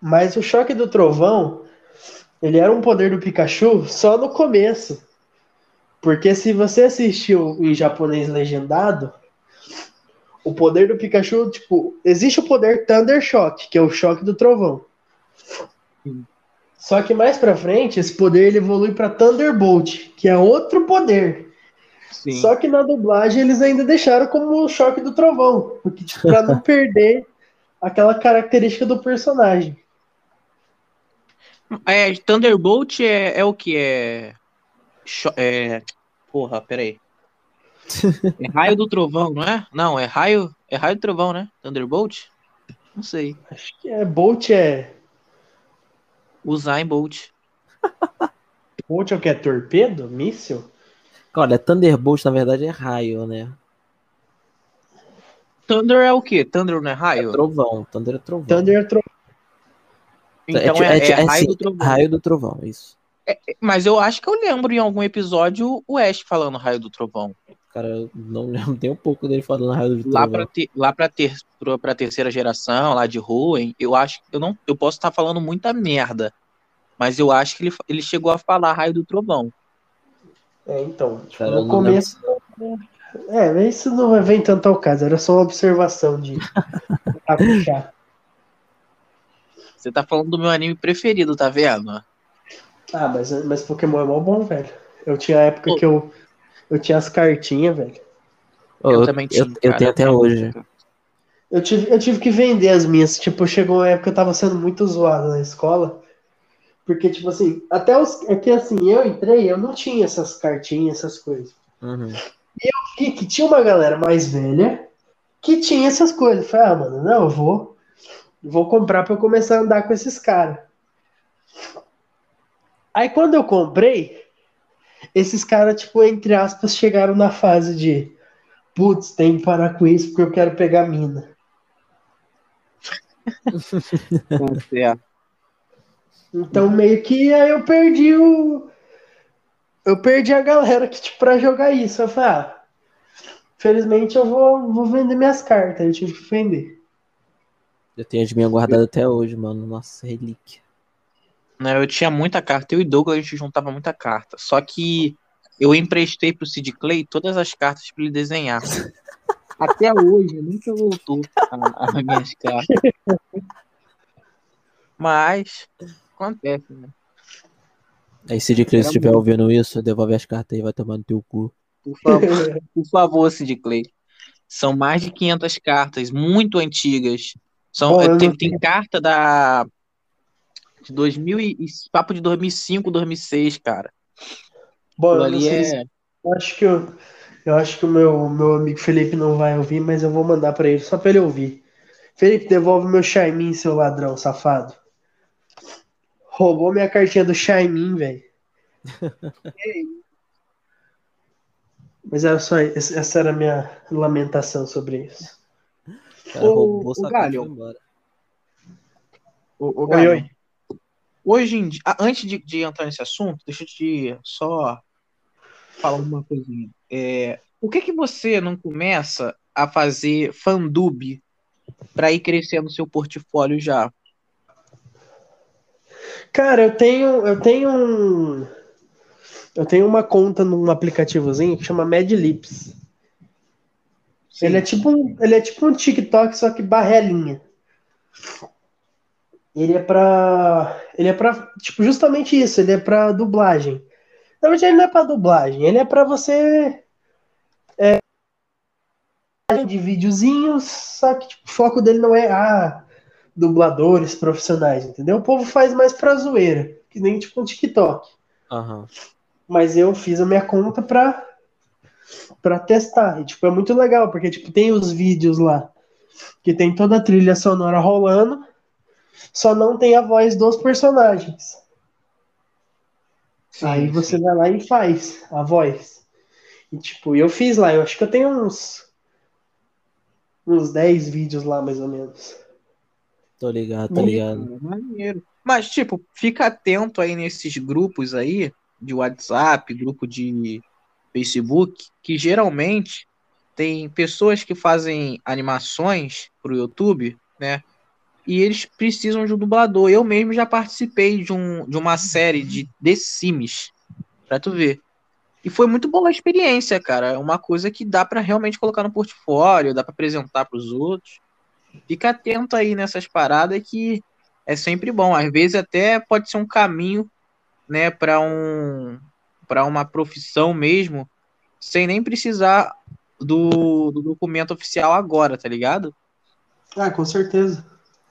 Mas o Choque do Trovão, ele era um poder do Pikachu só no começo. Porque se você assistiu em japonês legendado, o poder do Pikachu, tipo, existe o poder Thunder Shock, que é o choque do trovão. Só que mais pra frente, esse poder ele evolui pra Thunderbolt, que é outro poder. Sim. Só que na dublagem eles ainda deixaram como o choque do trovão, porque tipo, para não perder aquela característica do personagem. É, Thunderbolt é, é o que? É. é... Porra, peraí. É raio do trovão, não é? Não, é raio. É raio do trovão, né? Thunderbolt? Não sei. Acho que é Bolt é Usar em Bolt. Bolt é o que é torpedo, míssil? Olha, Thunderbolt na verdade é raio, né? Thunder é o quê? Thunder não é É raio? trovão. Thunder é trovão. Thunder é tro... Então ti- é, ti- é raio sim, do trovão. Raio do trovão, isso. Mas eu acho que eu lembro em algum episódio o Ash falando raio do trovão. Cara, eu não lembro nem um pouco dele falando raio do Lá trovão. pra, ter, lá pra, ter, pra, pra terceira geração, lá de Hoenn, eu acho eu não eu posso estar falando muita merda. Mas eu acho que ele, ele chegou a falar raio do trovão. É, então, tipo, Cara, no não lembro. começo. É, mas isso não vem tanto ao caso, era só uma observação de. Você tá falando do meu anime preferido, tá vendo? Ah, mas, mas Pokémon é mó bom, velho. Eu tinha a época que eu, eu tinha as cartinhas, velho. Eu, eu, também tinha. eu, eu cara, tenho até hoje. Eu tive, eu tive que vender as minhas. Tipo, chegou uma época que eu tava sendo muito zoado na escola. Porque, tipo assim, até os. É que assim, eu entrei, eu não tinha essas cartinhas, essas coisas. Uhum. vi que tinha uma galera mais velha que tinha essas coisas. Eu Falei, ah, mano, não, eu vou, vou comprar pra eu começar a andar com esses caras. Aí quando eu comprei, esses caras, tipo, entre aspas, chegaram na fase de putz, tem que parar com isso porque eu quero pegar mina. Certo. Então meio que aí eu perdi o. Eu perdi a galera que, tipo, pra jogar isso. Eu falei, ah, felizmente eu vou, vou vender minhas cartas. Eu tive que vender. Eu tenho as minhas guardadas até hoje, mano. Nossa, relíquia. Né, eu tinha muita carta. Eu e Douglas a gente juntava muita carta. Só que eu emprestei pro Sid Clay todas as cartas pra ele desenhar. Até hoje, nunca voltou as minhas cartas. Mas acontece, né? Aí se de Cris Era estiver ouvindo isso, devolve as cartas aí, vai tomar no teu cu. Por favor, por favor, Sid Clay. São mais de 500 cartas, muito antigas. São, Bom, eu tem, não tem carta da de 2000 e e papo de 2005, 2006, cara. Bom, não ali sei se é Eu acho que eu, eu acho que o meu, meu amigo Felipe não vai ouvir, mas eu vou mandar pra ele só pra ele ouvir. Felipe, devolve meu Charmin, seu ladrão safado. Roubou minha cartinha do Charmin, velho. Mas era só isso. Essa era a minha lamentação sobre isso. O cara sua Galho. embora. Ô, ô, Oi, oi. Hoje em dia, ah, antes de, de entrar nesse assunto, deixa eu te só falar uma coisinha. É, por que que você não começa a fazer fandub para ir crescendo seu portfólio já? Cara, eu tenho, eu tenho um, eu tenho uma conta num aplicativozinho que chama Ele é tipo um, ele é tipo um TikTok só que barrelinha. Ele é pra, ele é pra, tipo, justamente isso, ele é pra dublagem. Na verdade, ele não é pra dublagem, ele é pra você é, de videozinhos, só que tipo, o foco dele não é ah, dubladores profissionais, entendeu? O povo faz mais pra zoeira, que nem tipo um TikTok. Aham. Mas eu fiz a minha conta pra, pra testar. E, tipo, é muito legal, porque, tipo, tem os vídeos lá que tem toda a trilha sonora rolando, só não tem a voz dos personagens. Sim, Aí sim. você vai lá e faz a voz. E, tipo, eu fiz lá, eu acho que eu tenho uns uns 10 vídeos lá, mais ou menos. Tô ligado, tô ligado. maneiro. Mas, tipo, fica atento aí nesses grupos aí, de WhatsApp, grupo de Facebook, que geralmente tem pessoas que fazem animações pro YouTube, né? E eles precisam de um dublador. Eu mesmo já participei de, um, de uma série de The Sims, tu ver. E foi muito boa a experiência, cara. É uma coisa que dá pra realmente colocar no portfólio, dá pra apresentar pros outros. Fica atento aí nessas paradas que é sempre bom. Às vezes até pode ser um caminho, né, para um para uma profissão mesmo, sem nem precisar do, do documento oficial agora, tá ligado? Ah, com certeza.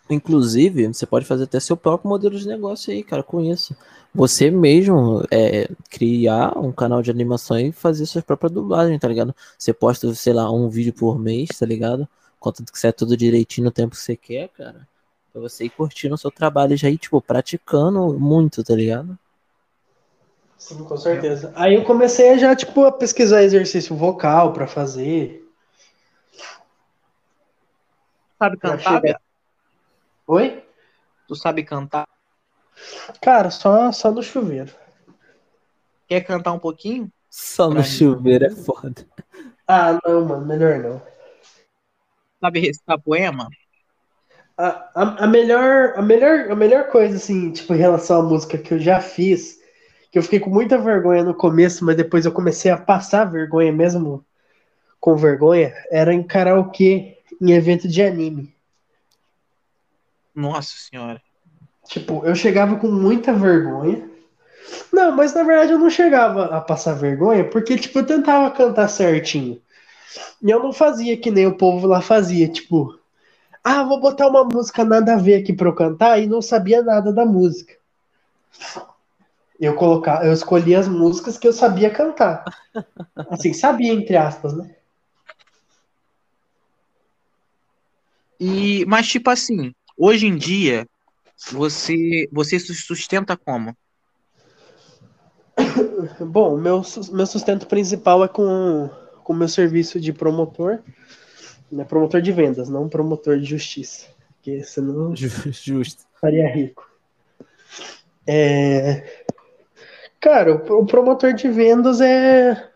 Inclusive, você pode fazer até seu próprio modelo de negócio aí, cara, com isso. Você mesmo é, criar um canal de animação e fazer suas próprias dublagens, tá ligado? Você posta, sei lá, um vídeo por mês, tá ligado? Contanto que sai tudo direitinho no tempo que você quer, cara. Pra você ir curtindo o seu trabalho e já ir, tipo, praticando muito, tá ligado? Sim, com certeza. Aí eu comecei a já, tipo, a pesquisar exercício vocal pra fazer. Sabe cantar? Oi? Tu sabe cantar? Cara, só, só no chuveiro. Quer cantar um pouquinho? Só no Pra mim. chuveiro é foda. Ah, não, mano, melhor não. Sabe recitar poema? A, a, a melhor, a, melhor, a melhor coisa, assim, tipo, em relação à música que eu já fiz, que eu fiquei com muita vergonha no começo, mas depois eu comecei a passar vergonha mesmo com vergonha, era em karaokê, em evento de anime. Nossa senhora. Tipo, eu chegava com muita vergonha. Não, mas na verdade eu não chegava a passar vergonha, porque, tipo, eu tentava cantar certinho. E eu não fazia que nem o povo lá fazia, tipo, ah, vou botar uma música nada a ver aqui pra eu cantar e não sabia nada da música. Eu colocava, eu escolhia as músicas que eu sabia cantar. Assim, sabia entre aspas, né? E, mas tipo assim, hoje em dia, você você se sustenta como? Bom, meu, meu sustento principal é com o meu serviço de promotor, né? Promotor de vendas, não promotor de justiça, porque senão Justo. faria rico. É... Cara, o, promotor de vendas é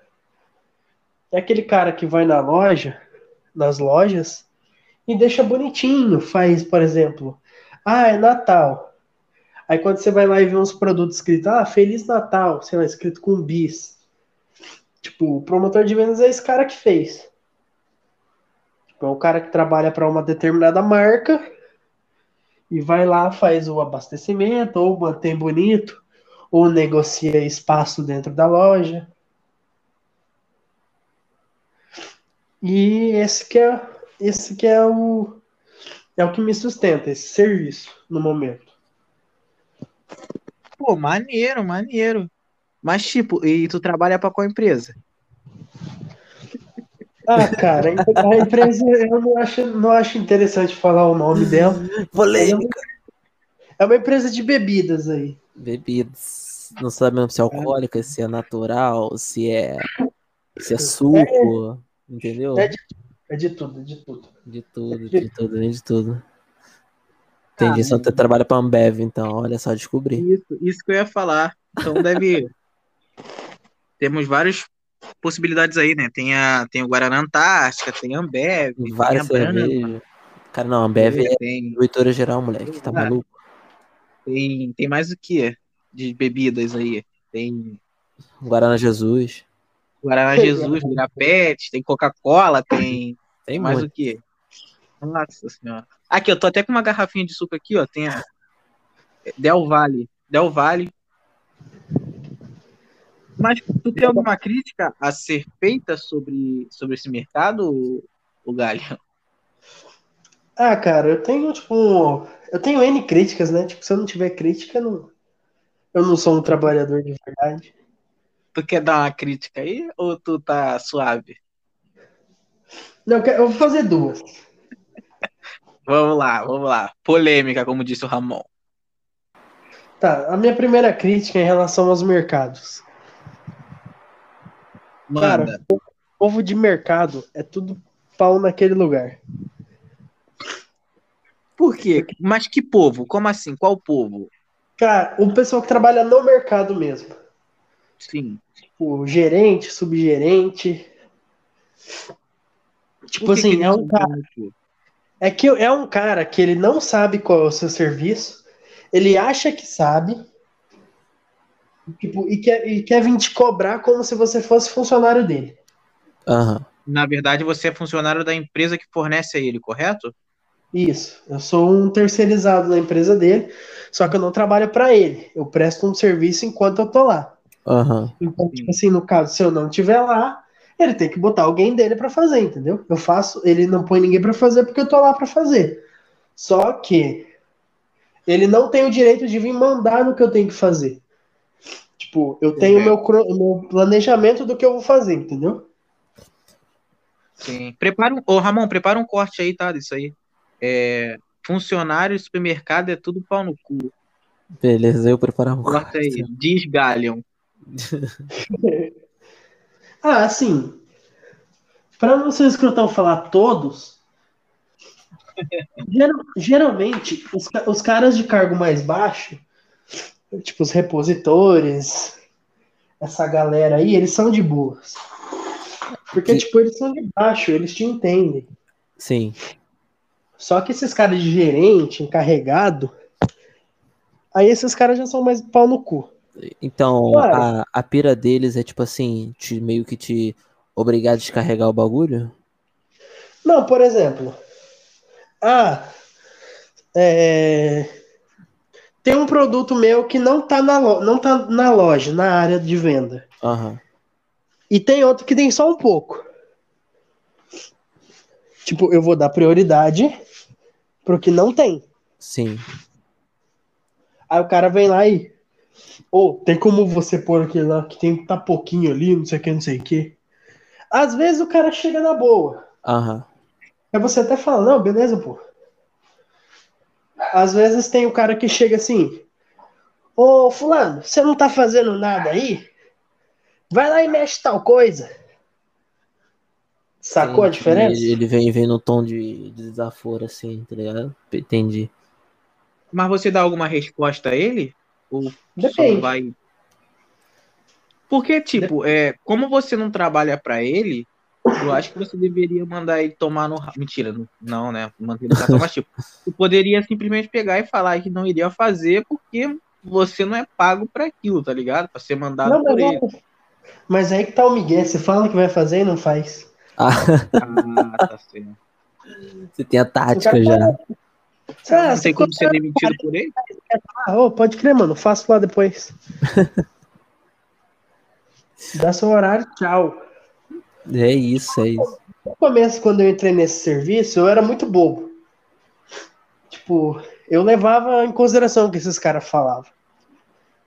é aquele cara que vai na loja, nas lojas e deixa bonitinho, faz, por exemplo, ah, é Natal. Aí quando você vai lá e vê uns produtos escritos, ah, Feliz Natal, sei lá, escrito com bis. Tipo, o promotor de vendas é esse cara que fez. Tipo, é o cara que trabalha para uma determinada marca e vai lá, faz o abastecimento, ou mantém bonito, ou negocia espaço dentro da loja. E esse que é, esse que é o é o que me sustenta, esse serviço no momento. Pô, maneiro, maneiro. Mas tipo, e tu trabalha pra qual empresa? Ah, cara, a empresa eu não acho, não acho interessante falar o nome dela. Polêmica. É uma empresa de bebidas aí. Bebidas. Não sabemos se é alcoólica, se é natural, se é Se é suco, entendeu? É de, é de tudo, é de tudo. De tudo, de tudo, de tudo. Entendi, só você trabalha pra Ambev, então, olha só, descobri. Isso, isso que eu ia falar. Então deve. Temos várias possibilidades aí, né? Tem, a, tem o Guaraná Antártica, tem a Ambev, Várias tem a. Cara, não, Ambev é tem, diretora geral, moleque, tá maluco? Tem, tem mais o que de bebidas aí? Tem Guaraná Jesus. Guaraná Jesus, Virapete, tem Coca-Cola, tem Tem mais muito. o que? Nossa senhora. Aqui, eu tô até com uma garrafinha de suco aqui, ó. Tem a Del Valle. Del Valle. Mas tu tem alguma crítica a ser feita sobre, sobre esse mercado, o Galho? Ah, cara, eu tenho, tipo. Eu tenho N críticas, né? Tipo, se eu não tiver crítica, eu não, eu não sou um trabalhador de verdade. Tu quer dar uma crítica aí ou tu tá suave? Não, eu vou fazer duas. Vamos lá, vamos lá. Polêmica, como disse o Ramon. Tá, a minha primeira crítica é em relação aos mercados. Manda. Povo de mercado é tudo pau naquele lugar. Por quê? Mas que povo? Como assim? Qual povo? Cara, o pessoal que trabalha no mercado mesmo. Sim. O gerente, subgerente. Tipo assim, que é um cara. tipo? É que é um cara que ele não sabe qual é o seu serviço, ele acha que sabe, tipo, e, quer, e quer vir te cobrar como se você fosse funcionário dele. Aham. Na verdade, você é funcionário da empresa que fornece a ele, correto? Isso, eu sou um terceirizado na empresa dele, só que eu não trabalho para ele. Eu presto um serviço enquanto eu tô lá. Aham. Então, tipo assim, no caso, se eu não estiver lá, ele tem que botar alguém dele para fazer, entendeu? Eu faço, ele não põe ninguém para fazer porque eu tô lá para fazer. Só que ele não tem o direito de vir mandar no que eu tenho que fazer. Tipo, eu tenho meu, meu planejamento do que eu vou fazer, entendeu? Sim. Prepara um... Ô, Ramon, prepara um corte aí, tá? Disso aí. É... Funcionário de supermercado é tudo pau no cu. Beleza, eu preparar um Corta aí. Diz Galion. Ah, assim, para não ser escrotão falar todos, geral- geralmente os, os caras de cargo mais baixo, tipo os repositores, essa galera aí, eles são de boas. Porque, Que- tipo, eles são de baixo, eles te entendem. Sim. Só que esses caras de gerente, encarregado, aí esses caras já são mais pau no cu. Então, a, a pira deles é tipo assim, te, meio que te obrigar a descarregar o bagulho? Não, por exemplo, ah, é, tem um produto meu que não tá, na não tá na loja, na área de venda. Aham. E tem outro que tem só um pouco. Tipo, eu vou dar prioridade pro que não tem. Sim. Aí o cara vem lá e. Ô, tem como você pôr aquele lá que tem tá pouquinho ali, não sei o que, não sei o que. Às vezes o cara chega na boa. Aham. Aí você até fala, não, beleza, pô. Às vezes tem o cara que chega assim, ô fulano, você não tá fazendo nada aí? Vai lá e mexe tal coisa. Sacou a diferença? Ele, ele vem, vem no tom de, de desaforo, assim, tá ligado? Entendi. Mas você dá alguma resposta a ele? Ou só Depende. vai. Porque, tipo, é, como você não trabalha pra ele, eu acho que você deveria mandar ele tomar no. ra- Mentira, não- não, né? Manter no cartão, mas, tipo, tu poderia simplesmente pegar e falar que não iria fazer porque você não é pago pra aquilo, tá ligado? Pra ser mandado Não, por mas, ele. é- mas aí que tá o Miguel, você fala que vai fazer e não faz. Ah, Ah, tá certo. você tem a tática já. Ah, não tem como ser demitido por ele? Ah, ô, pode crer, mano, faço lá depois. Dá seu horário, tchau. É isso, é isso. No começo, quando eu entrei nesse serviço, eu era muito bobo. Tipo, eu levava em consideração o que esses caras falavam.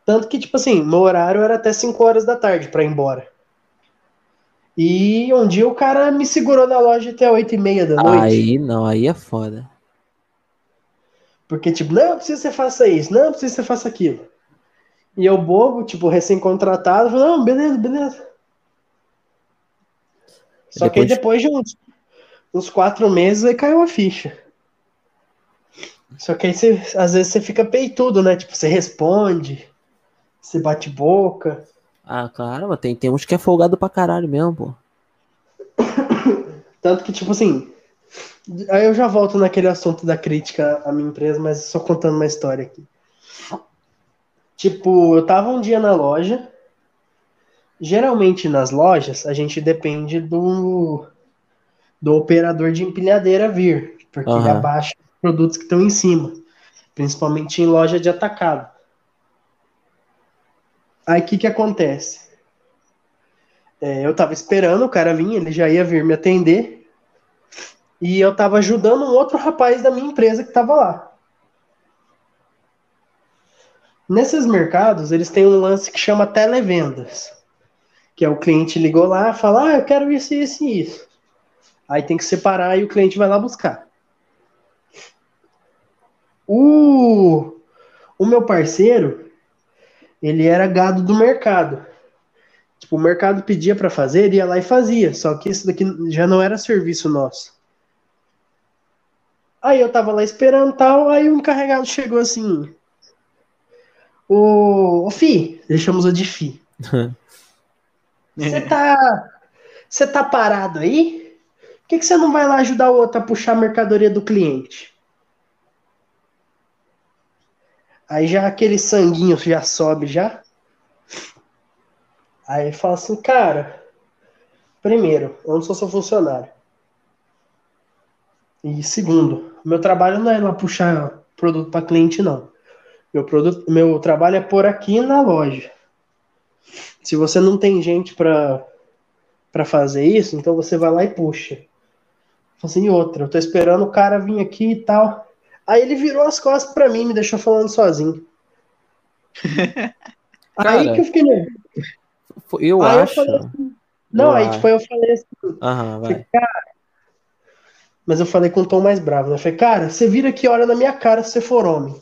Tanto que, tipo assim, meu horário era até 5 horas da tarde pra ir embora. E um dia o cara me segurou na loja até 8 e meia da noite. Aí não, aí é foda. Porque, tipo, não, precisa que você faça isso, não, precisa que você faça aquilo. E eu, bobo, tipo, recém-contratado, falei, não, beleza, beleza. Só que aí depois de uns, uns quatro meses aí caiu a ficha. Só que aí você, às vezes você fica peitudo, né? Tipo, você responde, você bate boca. Ah, claro, mas tem, tem uns que é folgado pra caralho mesmo, pô. Tanto que, tipo assim, aí eu já volto naquele assunto da crítica à minha empresa, mas só contando uma história aqui. Tipo, eu tava um dia na loja. Geralmente nas lojas a gente depende do, do operador de empilhadeira vir, porque uhum. ele abaixa os produtos que estão em cima, principalmente em loja de atacado. Aí o que, que acontece? É, eu tava esperando o cara vir, ele já ia vir me atender. E eu tava ajudando um outro rapaz da minha empresa que tava lá. Nesses mercados, eles têm um lance que chama televendas. Que é o cliente ligou lá, fala, ah, eu quero isso, isso e isso. Aí tem que separar e o cliente vai lá buscar. O, o meu parceiro, ele era gado do mercado. Tipo, o mercado pedia para fazer, ele ia lá e fazia. Só que isso daqui já não era serviço nosso. Aí eu tava lá esperando tal, aí o encarregado chegou assim. Ô, ô Fi, deixamos o de Fi. Você tá. Você tá parado aí? Por que, que você não vai lá ajudar o outro a puxar a mercadoria do cliente? Aí já aquele sanguinho já sobe já. Aí fala assim, cara, primeiro, eu não sou seu funcionário. E segundo, meu trabalho não é lá puxar produto para cliente, não. Meu, produto, meu trabalho é por aqui na loja. Se você não tem gente para fazer isso, então você vai lá e puxa. Assim, outra, eu tô esperando o cara vir aqui e tal. Aí ele virou as costas para mim, me deixou falando sozinho. aí que eu fiquei nervoso. Eu aí acho. Eu assim, não, eu aí acho. tipo, eu falei assim. Aham, vai. cara, mas eu falei com um tom mais bravo, né? Eu falei, cara, você vira aqui olha na minha cara se você for homem.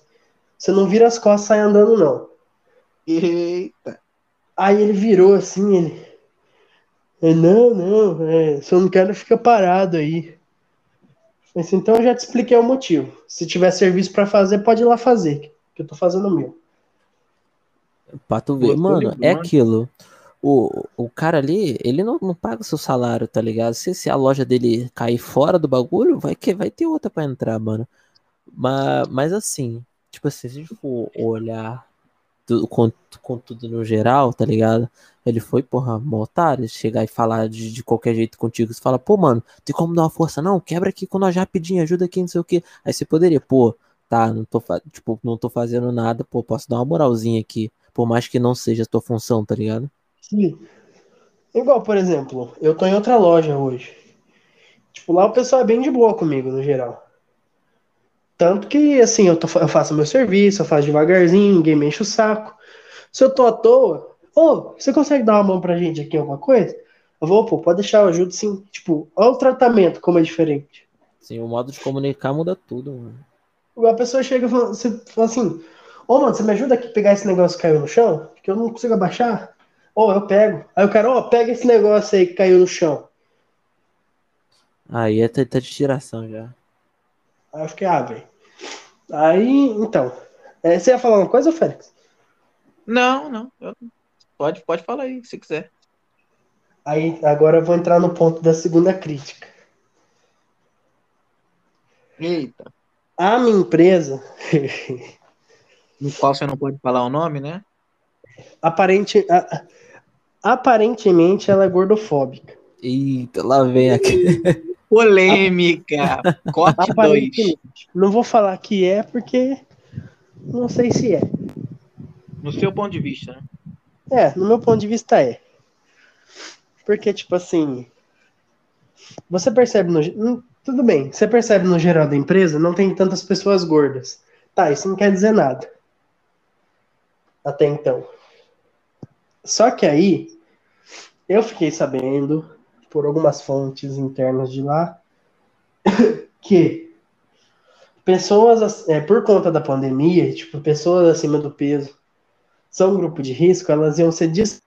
Você não vira as costas e sai andando, não. Eita. Aí ele virou assim, ele. Não, não, é, se eu não quero, fica parado aí. Mas, então eu já te expliquei o motivo. Se tiver serviço para fazer, pode ir lá fazer, que eu tô fazendo o meu. Pra tu ver, mano, é aquilo. O, o cara ali, ele não, não paga o seu salário, tá ligado? Se, se a loja dele cair fora do bagulho, vai, que, vai ter outra pra entrar, mano. Mas, mas assim, tipo assim, se a gente for olhar tudo, com, com tudo no geral, tá ligado? Ele foi, porra, mó otário, chegar e falar de, de qualquer jeito contigo. Você fala, pô, mano, tem como dar uma força? Não, quebra aqui com nós rapidinho, ajuda aqui, não sei o que. Aí você poderia, pô, tá, não tô, tipo, não tô fazendo nada, pô, posso dar uma moralzinha aqui. Por mais que não seja a tua função, tá ligado? Sim. Igual, por exemplo, eu tô em outra loja hoje. Tipo, lá o pessoal é bem de boa comigo, no geral. Tanto que, assim, eu, tô, eu faço meu serviço, eu faço devagarzinho, ninguém me enche o saco. Se eu tô à toa, ô, oh, você consegue dar uma mão pra gente aqui, alguma coisa? Eu vou, pô, pode deixar, eu ajudo sim. Tipo, olha o tratamento, como é diferente. Sim, o modo de comunicar muda tudo, mano. A pessoa chega e fala, fala assim, ô, oh, mano, você me ajuda aqui a pegar esse negócio que caiu no chão? Que eu não consigo abaixar? Ô, oh, eu pego. Aí o cara, ó, oh, pega esse negócio aí que caiu no chão. Aí é tá de tiração já. Aí eu fiquei, ah, velho. Aí, então. É, você ia falar uma coisa, Félix? Não, não. Eu... Pode, pode falar aí, se quiser. Aí, agora eu vou entrar no ponto da segunda crítica. Eita. A minha empresa. no qual você não pode falar o nome, né? Aparente, a, aparentemente ela é gordofóbica. Eita, lá vem aqui. Polêmica. Corte 2. Não vou falar que é, porque não sei se é. No seu ponto de vista, né? É, no meu ponto de vista é. Porque, tipo assim. Você percebe no. Hum, tudo bem, você percebe no geral da empresa, não tem tantas pessoas gordas. Tá, isso não quer dizer nada. Até então. Só que aí, eu fiquei sabendo por algumas fontes internas de lá, que pessoas, é, por conta da pandemia, tipo, pessoas acima do peso são um grupo de risco, elas iam ser dispensadas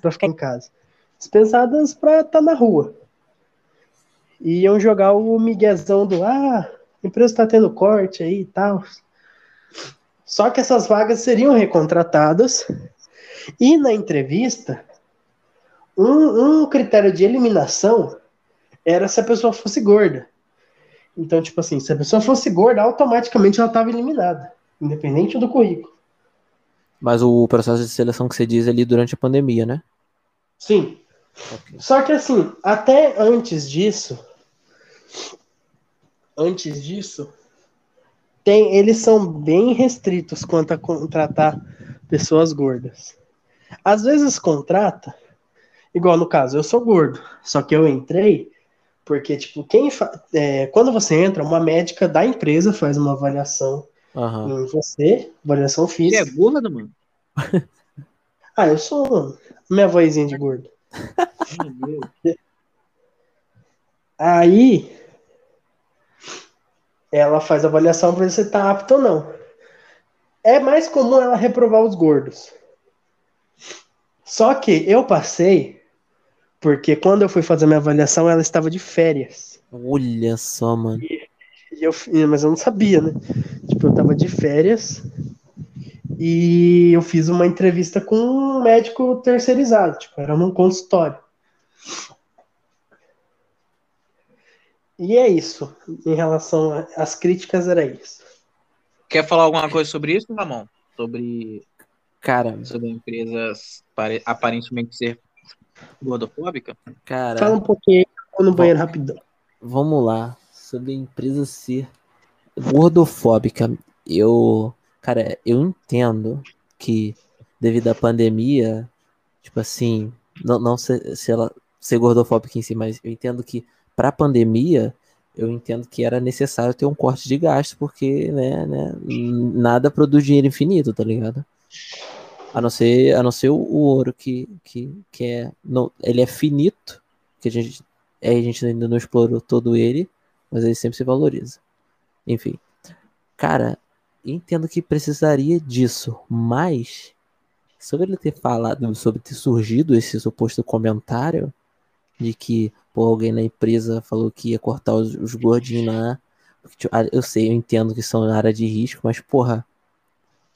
para ficar em casa. dispensadas pra estar na rua. E iam jogar o miguezão do ah, a empresa tá tendo corte aí e tal. Só que essas vagas seriam recontratadas e na entrevista um, um critério de eliminação era se a pessoa fosse gorda. Então, tipo assim, se a pessoa fosse gorda, automaticamente ela estava eliminada, independente do currículo. Mas o processo de seleção que você diz ali durante a pandemia, né? Sim. Ok. Só que assim, até antes disso, antes disso, tem, eles são bem restritos quanto a contratar pessoas gordas. Às vezes contrata, igual no caso, eu sou gordo, só que eu entrei porque, tipo, quem fa- é, quando você entra, uma médica da empresa faz uma avaliação Aham. em você, avaliação Você é física. gordo, mano? Ah, eu sou minha vozinha de gordo. Meu Deus. Aí ela faz a avaliação para ver se tá apto ou não. É mais comum ela reprovar os gordos. Só que eu passei porque quando eu fui fazer minha avaliação ela estava de férias. Olha só, mano. E eu, mas eu não sabia, né? Tipo, eu tava de férias e eu fiz uma entrevista com um médico terceirizado, tipo, era num consultório. E é isso. Em relação às críticas, era isso. Quer falar alguma coisa sobre isso, Ramon? Sobre, Cara, sobre empresas pare- aparentemente ser gordofóbica? cara. Fala um pouquinho aí, vou no banheiro rapidão. Vamos lá. Sobre a empresa ser gordofóbica. Eu, cara, eu entendo que devido à pandemia, tipo assim, não, não se, se ela ser gordofóbica em si, mas eu entendo que pra pandemia, eu entendo que era necessário ter um corte de gasto, porque, né, né, nada produz dinheiro infinito, tá ligado? A não ser, a não ser o, ouro que, que, que é, não, ele é finito, que a gente é, a gente ainda não explorou todo ele, mas ele sempre se valoriza. Enfim. Cara, entendo que precisaria disso, mas sobre ele ter falado, sobre ter surgido esse suposto comentário de que pô, alguém na empresa falou que ia cortar os, os gordinhos lá. tipo, ah, Eu sei, eu entendo que são na área de risco, mas porra,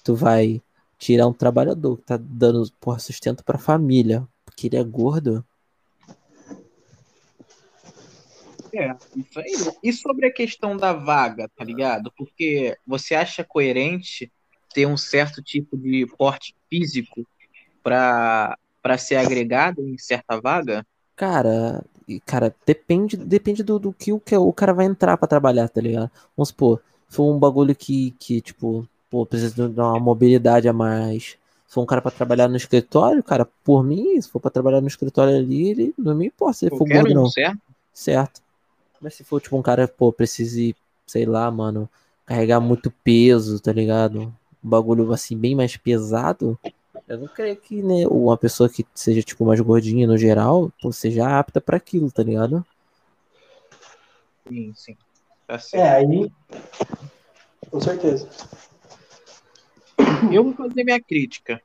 tu vai tirar um trabalhador que tá dando porra, sustento pra família, porque ele é gordo. É, isso aí. E sobre a questão da vaga, tá ligado? Porque você acha coerente ter um certo tipo de porte físico para para ser agregado em certa vaga? Cara, cara, depende, depende do, do que o, que o cara vai entrar pra trabalhar, tá ligado? Vamos supor, for um bagulho que, que tipo, pô, precisa de uma mobilidade a mais. Se for um cara pra trabalhar no escritório, cara, por mim, se for pra trabalhar no escritório ali, ele não me importa se ele for gordo, não. certo? Certo. Mas se for, tipo, um cara, pô, precise, sei lá, mano, carregar muito peso, tá ligado? Um bagulho, assim, bem mais pesado, eu não creio que, né, uma pessoa que seja, tipo, mais gordinha no geral, pô, seja apta pra aquilo, tá ligado? Sim, sim. Tá É, certo. aí. Com certeza. Eu vou fazer minha crítica.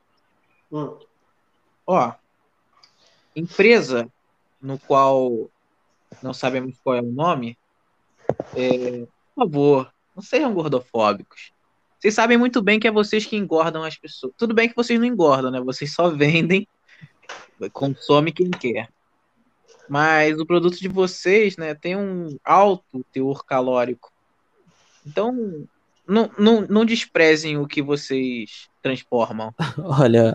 Hum. Ó, empresa no qual não sabemos qual é o nome, é, por favor, não sejam gordofóbicos. Vocês sabem muito bem que é vocês que engordam as pessoas. Tudo bem que vocês não engordam, né? Vocês só vendem, consome quem quer. Mas o produto de vocês, né, tem um alto teor calórico. Então, não, não, não desprezem o que vocês transformam. Olha,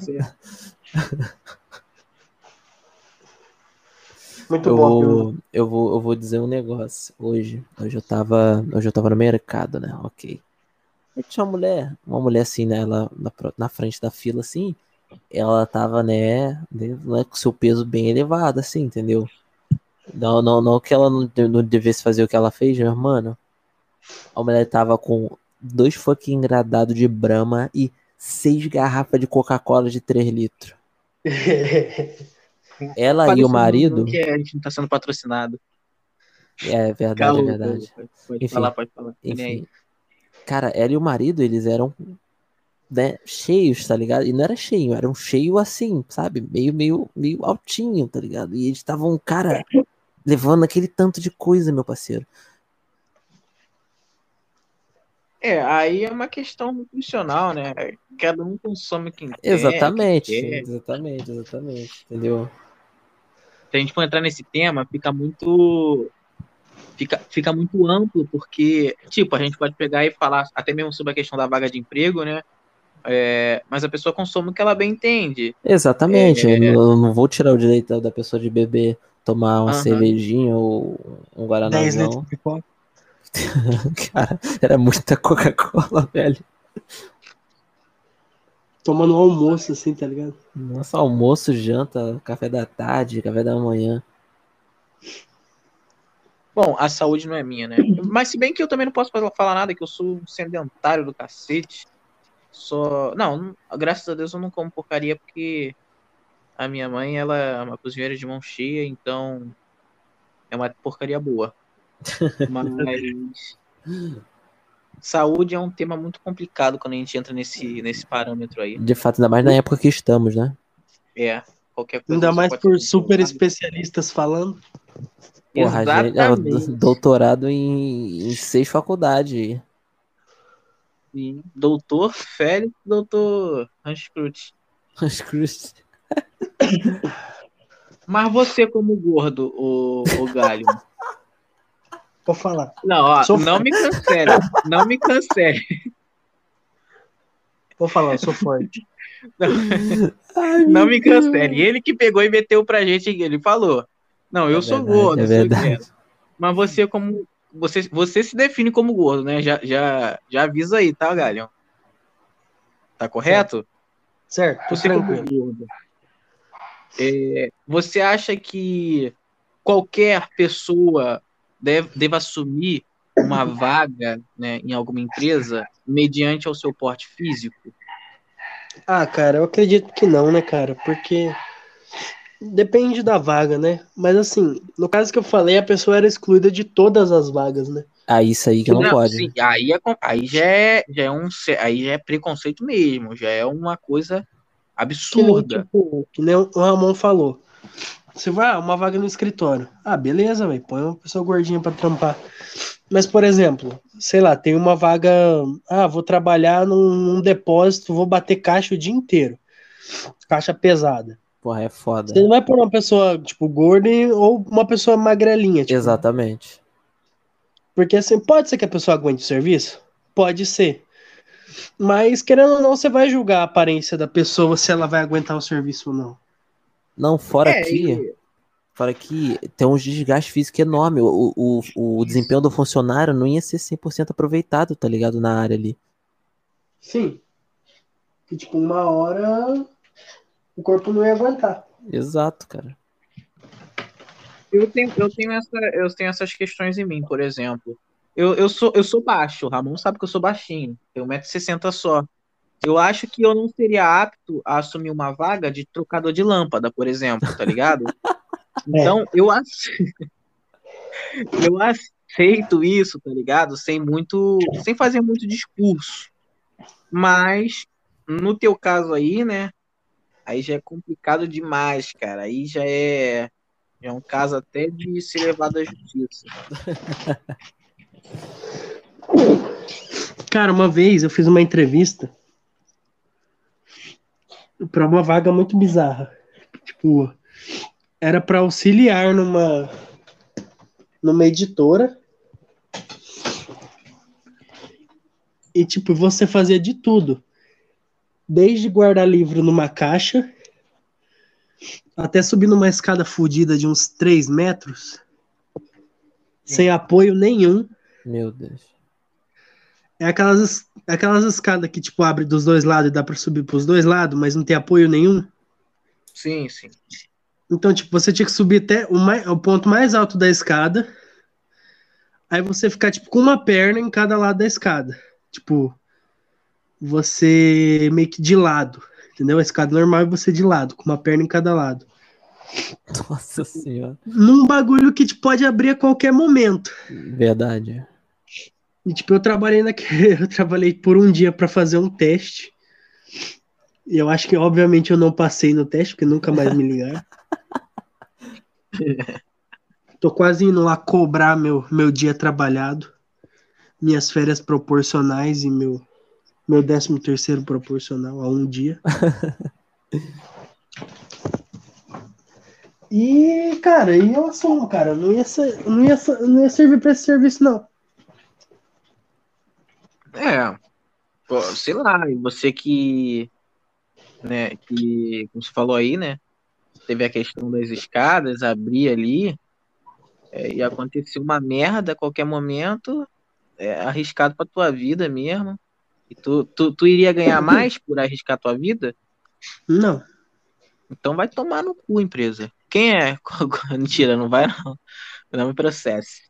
Muito eu bom. Vou, eu vou, eu vou dizer um negócio. Hoje, hoje eu tava, hoje eu tava no mercado, né? Ok. Aí tinha uma mulher, uma mulher assim, né? Ela na, na frente da fila, assim, ela tava, né, né, com seu peso bem elevado, assim, entendeu? Não, não, não que ela não, não devesse fazer o que ela fez, meu mano. A mulher tava com dois fucking engradados de Brahma e seis garrafas de Coca-Cola de 3 litros. Ela e Parecendo o marido. Que a gente não tá sendo patrocinado. É verdade, é verdade. Pode Enfim, falar, pode falar. Enfim. Cara, ela e o marido, eles eram né, cheios, tá ligado? E não era cheio, era um cheio assim, sabe? Meio, meio, meio altinho, tá ligado? E eles estavam, cara, levando aquele tanto de coisa, meu parceiro. É, aí é uma questão nutricional, né? Cada um consome quem quer. Exatamente, quem quer. exatamente, exatamente, entendeu? Se a gente for entrar nesse tema, fica muito. Fica, fica muito amplo, porque, tipo, a gente pode pegar e falar até mesmo sobre a questão da vaga de emprego, né? É, mas a pessoa consome o que ela bem entende. Exatamente, É. eu não- eu não vou tirar o direito da pessoa de beber, tomar uma Aham. cervejinha ou um 10 guaranazão. litros de pipoca. Cara, era muita Coca-Cola, velho. Tomando um almoço, assim, tá ligado? Nossa, almoço, janta, café da tarde, café da manhã. Bom, a saúde não é minha, né? Mas se bem que eu também não posso falar nada, que eu sou um sedentário do cacete. Só. Não, não- graças a Deus eu não como porcaria, porque a minha mãe, ela é uma cozinheira de mão cheia, então é uma porcaria boa. Mas. Saúde é um tema muito complicado quando a gente entra nesse, nesse parâmetro aí. De fato, ainda mais na época que estamos, né? É, qualquer coisa. Ainda mais por super especialistas falando. Porra, gente, é, Exatamente. doutorado em, em seis faculdades. Sim. Doutor Félix, doutor Hanskrut. As cruzes. Mas você, como gordo, o, o galho. Vou falar. Não, ó, Sou não me cancele. Não me cancele. Vou falar, eu sou forte. Ai, Não me cancele. Ele que pegou e meteu pra gente, ele falou. Não, eu É sou verdade, gordo, é verdade. Mas você, como. Você, você se define como gordo, né? Já, já, já avisa aí, tá, Galhão? Tá correto? Certo? Tô Você como gordo. É, você acha que qualquer pessoa deve, deve assumir uma vaga né, em alguma empresa mediante ao seu porte físico? Ah, cara, eu acredito que não, né, cara? Porque depende da vaga, né? Mas assim, no caso que eu falei, a pessoa era excluída de todas as vagas, né? Ah, isso aí que não, pode. sim, aí, é, com- aí já é, já é um aí já é preconceito mesmo, já é uma coisa Que absurda. tipo, que nem o Ramon falou. Você vai, ah, uma vaga no escritório. Ah, beleza, velho. Põe uma pessoa gordinha pra trampar. Mas, por exemplo, sei lá, tem uma vaga. Ah, vou trabalhar num, num depósito, vou bater caixa o dia inteiro. Caixa pesada. Porra, é foda. Você não vai pôr uma pessoa, tipo, gorda ou uma pessoa magrelinha, tipo. Exatamente. Porque assim, pode ser que a pessoa aguente o serviço? Pode ser. Mas, querendo ou não, você vai julgar a aparência da pessoa se ela vai aguentar o serviço ou não. Não, fora É, que, e- fora que tem uns desgaste físico enorme. O, o, o desempenho do funcionário não ia ser 100% aproveitado, tá ligado? Na área ali. Sim. Que, tipo, uma hora o corpo não ia aguentar. Exato, cara. Eu tenho, eu tenho, essa, eu tenho essas questões em mim, por exemplo. Eu, eu, sou, eu sou baixo, o Ramon sabe que eu sou baixinho, tenho 1,60m só. Eu acho que eu não seria apto a assumir uma vaga de trocador de lâmpada, por exemplo, tá ligado? Então, eu, ace- eu aceito isso, tá ligado? Sem muito, sem fazer muito discurso. Mas, no teu caso aí, né? Aí já é complicado demais, cara. Aí já é, já é um caso até de ser levado à justiça. Cara, uma vez eu fiz uma entrevista pra uma vaga muito bizarra. Tipo, era pra auxiliar numa numa editora. E tipo, você fazia de tudo. Desde guardar livro numa caixa até subir numa escada fodida de uns 3 metros, sem apoio nenhum. Meu Deus. É aquelas, es- aquelas escadas que, tipo, abre dos dois lados e dá pra subir pros dois lados, mas não tem apoio nenhum. Sim, sim. Então, tipo, você tinha que subir até o, mai- o ponto mais alto da escada. Aí você ficar, tipo, com uma perna em cada lado da escada. Tipo, você meio que de lado. Entendeu? A escada normal é você de lado, com uma perna em cada lado. Nossa senhora. Num bagulho que tipo, pode abrir a qualquer momento. Verdade. E, tipo, eu trabalhei naquele. Eu trabalhei por um dia pra fazer um teste. E eu acho que, obviamente, eu não passei no teste, porque nunca mais me ligaram. Tô quase indo lá cobrar meu, meu dia trabalhado, minhas férias proporcionais e meu, meu décimo terceiro proporcional a um dia. E, cara, e eu assumo, cara, não ia, ser, não, ia, não ia servir pra esse serviço, não. É, pô, sei lá, e você que, né, que, como você falou aí, né, teve a questão das escadas, abrir ali, é, e acontecer uma merda a qualquer momento, é arriscado pra tua vida mesmo. E tu, tu, tu iria ganhar mais por arriscar tua vida? Não. Então vai tomar no cu, empresa. Quem é? Mentira, não vai não. Não me processe.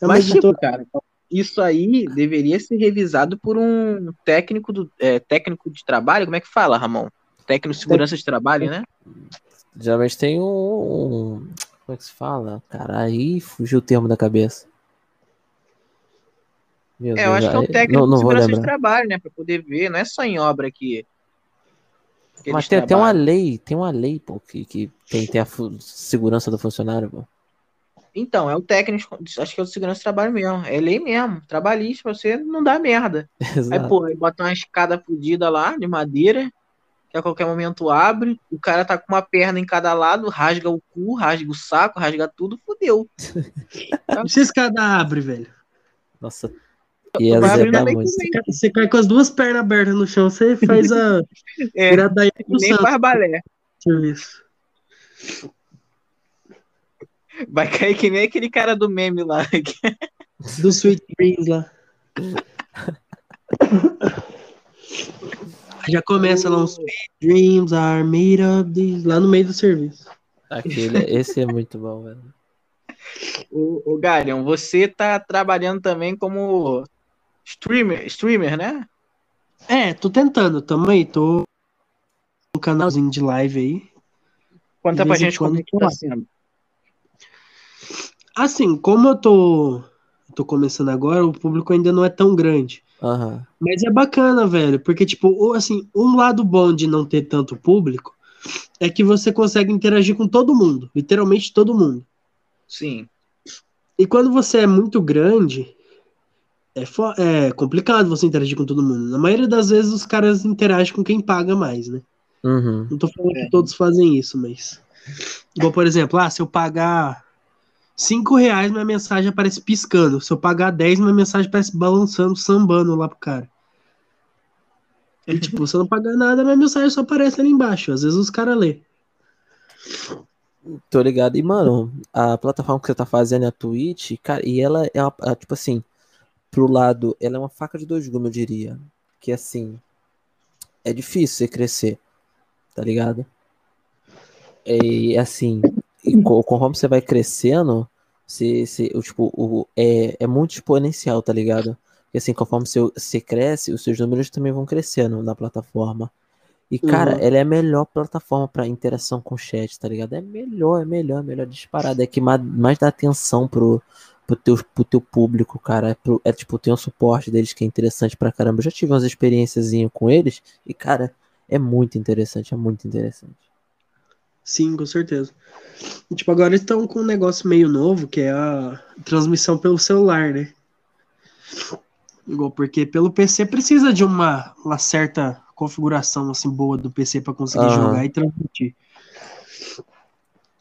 Eu Mas, tipo, botou- cara, isso aí deveria ser revisado por um técnico do é, técnico de trabalho, como é que fala, Ramon? Técnico de segurança de trabalho, né? Geralmente tem um, um- Como é que se fala? Cara, aí fugiu o termo da cabeça. Meu É, eu acho que é um técnico não, não de segurança de trabalho, né? Pra poder ver, não é só em obra que. que Mas tem até uma lei, tem uma lei, pô, que, que tem que ter a segurança do funcionário, pô. Então, é o técnico, acho que é o segurança de trabalho mesmo. É lei mesmo, trabalhista, pra você não dá merda. Aí, Exato. pô, aí bota uma escada fodida lá, de madeira, que a qualquer momento abre, o cara tá com uma perna em cada lado, rasga o cu, rasga o saco, rasga tudo, fudeu. E se esse cara abre, velho? Nossa. Bem muito. também. Você cai com as duas pernas abertas no chão, você faz a É, nem faz balé. serviço. Vai cair que nem aquele cara do meme lá. Do Sweet Dreams lá. Já começa lá um Sweet Dreams are made of these, lá no meio do serviço. Aquele, esse é muito bom, velho. O, o Garion, você tá trabalhando também como streamer, streamer, né? É, tô tentando, tamo aí, tô no canalzinho de live aí. Conta pra gente como quando é que tá sendo. Assim, como eu tô, tô começando agora, o público ainda não é tão grande. Aham. Mas é bacana, velho, porque, tipo, assim, um lado bom de não ter tanto público é que você consegue interagir com todo mundo, literalmente todo mundo. Sim. E quando você é muito grande, é, é complicado você interagir com todo mundo. Na maioria das vezes, os caras interagem com quem paga mais, né? Uhum. Não tô falando É. que todos fazem isso, mas. Igual, por exemplo, ah, se eu pagar 5 reais, minha mensagem aparece piscando. Se eu pagar 10, minha mensagem aparece balançando, sambando lá pro cara. E, tipo, se eu não pagar nada, minha mensagem só aparece ali embaixo. Às vezes os caras lê. Tô ligado. E, mano, a plataforma que você tá fazendo é a Twitch, cara, e ela é, uma, é, tipo assim, pro lado, ela é uma faca de dois gumes, eu diria. Que, assim, é difícil você crescer, tá ligado? E, assim, e co- conforme você vai crescendo, você, você, o, tipo, o, é, é muito exponencial, tá ligado? Porque, assim, conforme você, você cresce, os seus números também vão crescendo na plataforma. E, cara, Uhum. ela é a melhor plataforma pra interação com o chat, tá ligado? É melhor, é melhor, é melhor disparada. É que mais, mais dá atenção pro, pro, teu, pro teu público, cara. É, pro- é, tipo, tem um suporte deles que é interessante pra caramba. Eu já tive umas experiências com eles e, cara, é muito interessante, é muito interessante. Sim, com certeza. E, tipo, agora eles estão com um negócio meio novo, que é a transmissão pelo celular, né? Igual, porque pelo PC precisa de uma, uma certa configuração assim boa do PC para conseguir Aham. jogar e transmitir.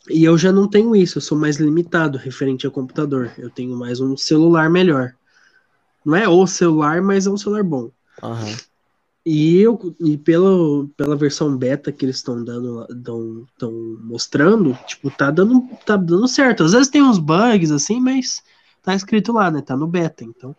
E eu já não tenho isso, eu sou mais limitado referente ao computador. Eu tenho mais um celular melhor. Não é o celular, mas é um celular bom. Aham. E, eu, e pelo, pela versão beta que eles estão dando, lá- dão, tão mostrando, tipo, tá dando, tá dando certo. Às vezes tem uns bugs assim, mas tá escrito lá, né? Tá no beta, então.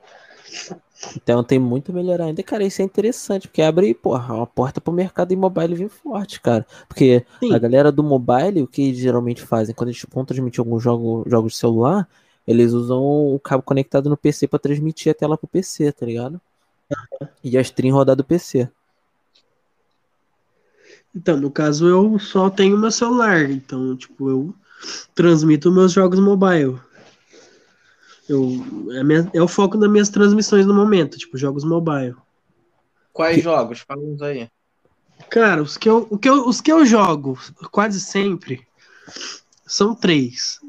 Então tem muito a melhorar ainda. Cara, isso é interessante, porque abre, porra, uma porta pro mercado mobile vir forte, cara. Porque Sim. a galera do mobile, o que eles geralmente fazem? Quando eles vão transmitir algum jogo, jogos de celular, eles usam o cabo conectado no PC pra transmitir a tela pro PC, tá ligado? E a stream rodar do PC. Então, no caso, eu só tenho meu celular, então, tipo, eu transmito meus jogos mobile. Eu, é, minha- é o foco das minhas transmissões no momento, tipo, jogos mobile. Quais jogos? Fala uns aí. Cara, os que, eu, o que eu, os que eu jogo quase sempre são três.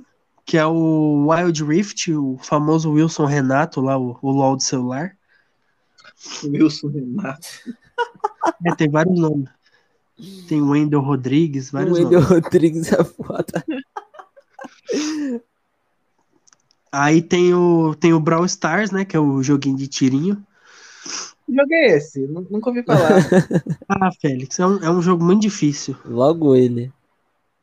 Que é o Wild Rift, o famoso Wilson Renato, lá, o, o LOL do celular. Wilson Renato. É, tem vários nomes. Tem o Wendel Rodrigues, O vários Wendel nomes. Rodrigues é foda. Aí tem o, tem o Brawl Stars, né? Que é o joguinho de tirinho. Que jogo é esse? Nu- Nunca ouvi falar. Ah, Félix, é um, é um jogo muito difícil. Logo ele.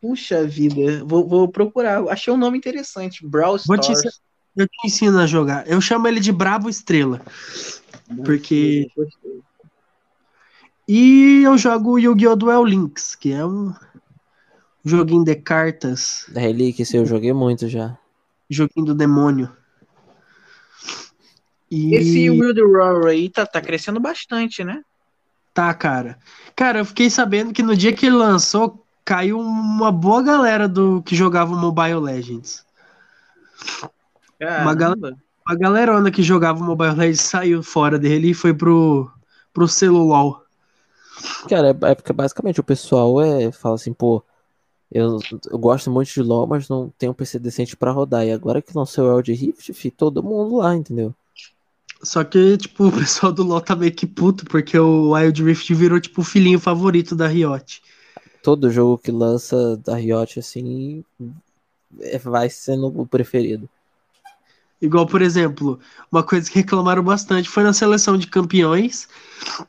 Puxa vida, vou, vou procurar. Achei um nome interessante. Brawl Vou te Stars. Eu te ensino a jogar. Eu chamo ele de Bravo Estrela. Porque-. E eu jogo Yu-Gi-Oh! Duel Links, que é um joguinho de cartas, Da Relíquia, esse eu joguei muito já. joguinho do demônio. E Esse Wild Roar aí tá, tá crescendo bastante, né? tá, cara. Cara, eu fiquei sabendo que no dia que ele lançou, caiu uma boa galera do que jogava Mobile Legends. Uma gal- Caramba. A galerona que jogava Mobile Legends saiu fora dele e foi pro, pro celular. Cara, é, é porque basicamente o pessoal é, fala assim, pô, eu, eu gosto muito de LoL, mas não tenho um PC decente pra rodar. E agora que lançou o Wild Rift, fi, todo mundo lá, entendeu? Só que, tipo, o pessoal do LoL tá meio que puto, porque o Wild Rift virou, tipo, o filhinho favorito da Riot. Todo jogo que lança da Riot, assim, é- vai sendo o preferido. Igual, por exemplo, uma coisa que reclamaram bastante foi na seleção de campeões,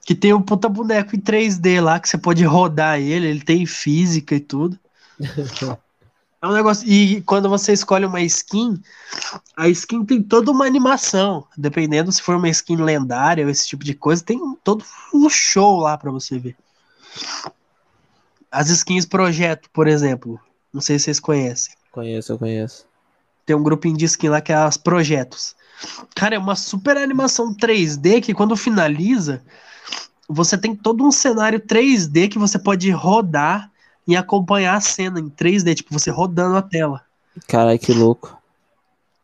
que tem um puta boneco em 3D lá, que você pode rodar ele, ele tem física e tudo. É um negócio. E quando você escolhe uma skin, a skin tem toda uma animação. Dependendo se for uma skin lendária ou esse tipo de coisa, tem todo um show lá pra você ver. As skins projeto, por exemplo. Não sei se vocês conhecem. Conheço, eu conheço. Tem um grupinho de skin lá que é as projetos. Cara, é uma super animação 3D que quando finaliza, você tem todo um cenário 3D que você pode rodar e acompanhar a cena em 3D, tipo, você rodando a tela. Caralho, que louco.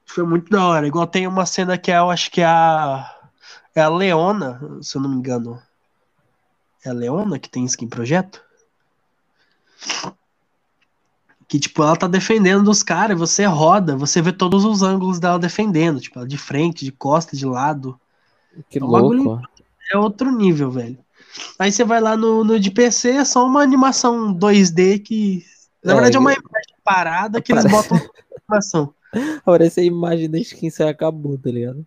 Foi muito da hora. Igual tem uma cena que é, eu acho que é a. É a Leona, se eu não me engano. É a Leona que tem skin projeto? Que, tipo, ela tá defendendo dos caras, você roda, você vê todos os ângulos dela defendendo, tipo, ela de frente, de costa, de lado. Que bagulho louco. É outro nível, velho. Aí você vai lá no, no de PC, é só uma animação 2D que. Na É, verdade, é uma imagem parada que eles Parece- botam animação. Parece a imagem da skin você acabou, tá ligado?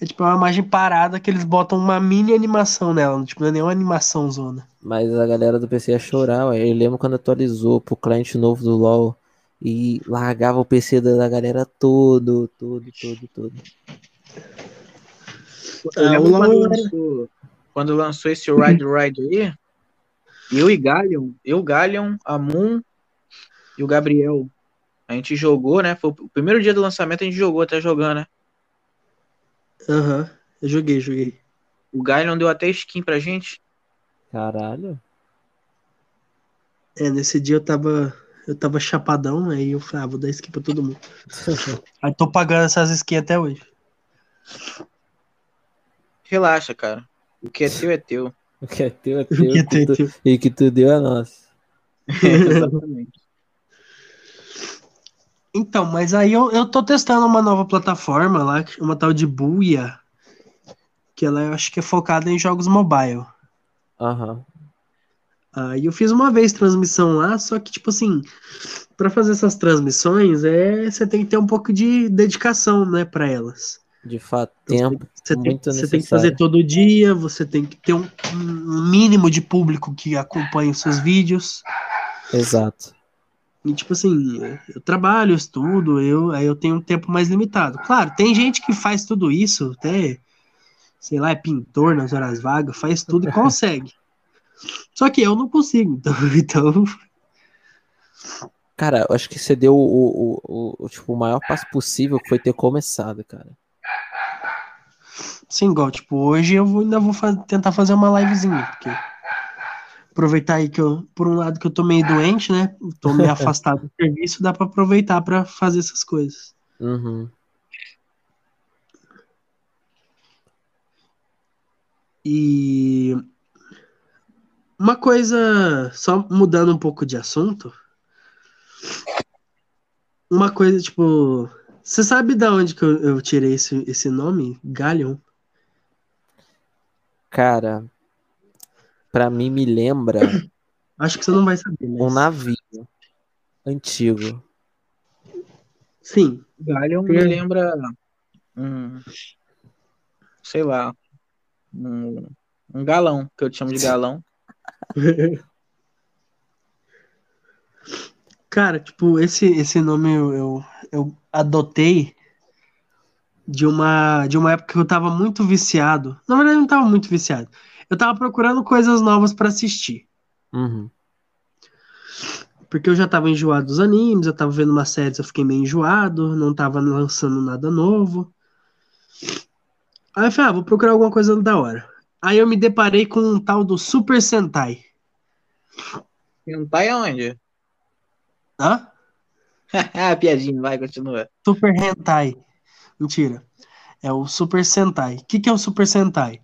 É tipo uma imagem parada que eles botam uma mini animação nela, tipo, não é nenhuma animação zona. Mas a galera do PC ia chorar, ué. Eu lembro quando atualizou pro cliente novo do LoL e largava o PC da, galera todo, todo, todo, todo. É, lembro o quando LoL era- lançou, quando lançou esse Ride Ride aí, eu e Galion, eu, Galion, a Moon e o Gabriel, a gente jogou, né? Foi o primeiro dia do lançamento, a gente jogou até jogando, né? Aham, eu joguei, joguei. O Galion deu até skin pra gente. Caralho. É, nesse dia eu tava. Eu tava chapadão, aí eu falei, ah, vou dar skin pra todo mundo. Aí tô pagando essas skins até hoje. Relaxa, cara. O que é teu é teu. O que é teu é teu. Que o que tu- tem- E o que tu deu é nosso. Exatamente. Então, mas aí eu, eu tô testando uma nova plataforma lá, uma tal de Buia, que ela eu acho que é focada em jogos mobile. Aham. Aí eu fiz uma vez transmissão lá, só que, tipo assim, pra fazer essas transmissões, é, você tem que ter um pouco de dedicação, né, pra elas. De fato, Então, tempo. Você tem, Muito você tem que fazer todo dia, você tem que ter um, um mínimo de público que acompanhe os seus vídeos. Exato. E, tipo assim, eu trabalho, eu estudo, eu, aí eu tenho um tempo mais limitado. Claro, tem gente que faz tudo isso, até, sei lá, é pintor nas horas vagas, faz tudo e consegue. Só que eu não consigo, então, então Cara, eu acho que você deu o, o, o, o, tipo, o maior passo possível que foi ter começado, cara. Sim, igual, tipo, hoje eu vou- ainda vou tentar fazer uma livezinha, porque aproveitar aí que eu, por um lado que eu tô meio doente, né? Tô meio afastado do serviço, dá pra aproveitar pra fazer essas coisas. Uhum. E Uma coisa, só mudando um pouco de assunto. Uma coisa, tipo. Você sabe da onde que eu, eu tirei esse, esse nome? Galion? Cara, pra mim me lembra Acho que você não vai saber, um mas... navio antigo. Sim. Galion me lembra um, sei lá, um, um galão, que eu chamo de galão. Cara, tipo, esse, esse nome eu, eu, eu adotei de uma, de uma época que eu tava muito viciado. Na verdade, eu não tava muito viciado. Eu tava procurando coisas novas pra assistir. Uhum. Porque eu já tava enjoado dos animes, eu tava vendo uma série, eu fiquei meio enjoado, não tava lançando nada novo. Aí eu falei, ah, vou procurar alguma coisa da hora. Aí eu me deparei com um tal do Super Sentai. Hentai aonde? Hã? ah, piadinha, vai, continua. Super Hentai. Mentira. É o Super Sentai. O que, que é o Super Sentai?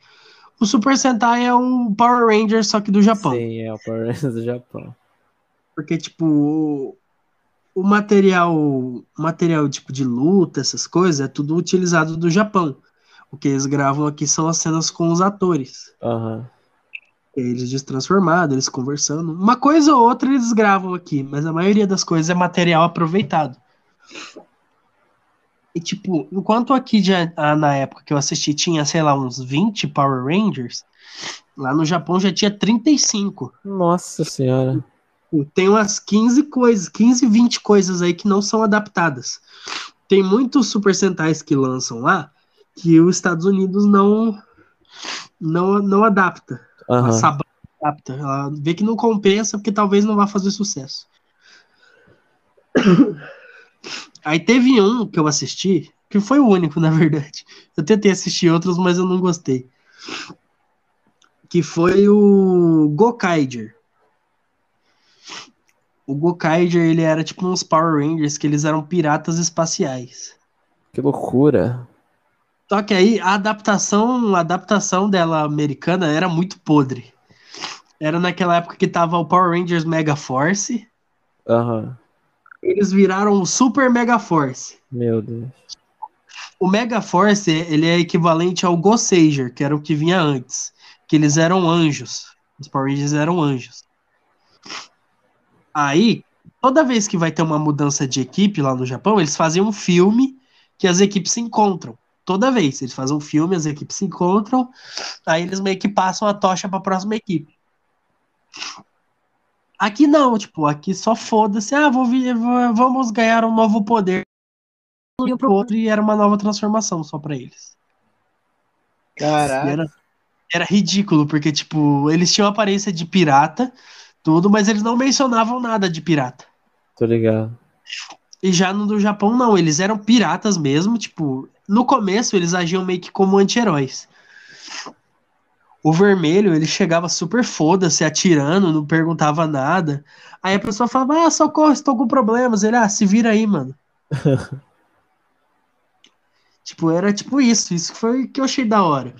O Super Sentai é um Power Ranger, só que do Japão. Sim, é o Power Rangers do Japão. Porque, tipo, o- material, material tipo de luta, essas coisas, é tudo utilizado do Japão. O que eles gravam aqui são as cenas com os atores. Aham. Eles destransformados, eles conversando. Uma coisa ou outra eles gravam aqui, mas a maioria das coisas é material aproveitado. E, tipo, enquanto aqui já, ah, na época que eu assisti tinha, sei lá, uns 20 Power Rangers, lá no Japão já tinha 35. Nossa senhora. Tem umas 15 coisas, 15, 20 coisas aí que não são adaptadas. Tem muitos Super Sentais que lançam lá que os Estados Unidos não não, não adapta. A Aham. Saban adapta. Ela vê que não compensa porque talvez não vá fazer sucesso. Aí teve um que eu assisti, que foi o único, na verdade. Eu tentei assistir outros, mas eu não gostei. Que foi o Gokaiger. O Gokaiger, ele era tipo uns Power Rangers que eles eram piratas espaciais. Que loucura. Só que aí a adaptação, a adaptação dela americana era muito podre. Era naquela época que tava o Power Rangers Mega Force. Aham. Eles viraram o Super Mega Force. Meu Deus. O Mega Force, ele é equivalente ao Gossager, que era o que vinha antes. Que eles eram anjos. Os Power Rangers eram anjos. Aí, toda vez que vai ter uma mudança de equipe lá no Japão, eles fazem um filme que as equipes se encontram. Toda vez. Eles fazem um filme, as equipes se encontram, aí eles meio que passam a tocha para a próxima equipe. Aqui não, tipo, aqui só foda-se. Ah, vou vamos ganhar um novo poder. E pro outro e era uma nova transformação só pra eles. Caraca. Era, era ridículo, porque, tipo, eles tinham aparência de pirata, tudo, mas eles não mencionavam nada de pirata. Tô ligado. E já no do Japão, não, eles eram piratas mesmo, tipo, no começo eles agiam meio que como anti-heróis. O vermelho, ele chegava super foda-se, atirando, não perguntava nada. Aí a pessoa falava, ah, socorro, estou com problemas. Ele, ah, se vira aí, mano. tipo, era tipo isso, isso foi que eu achei da hora.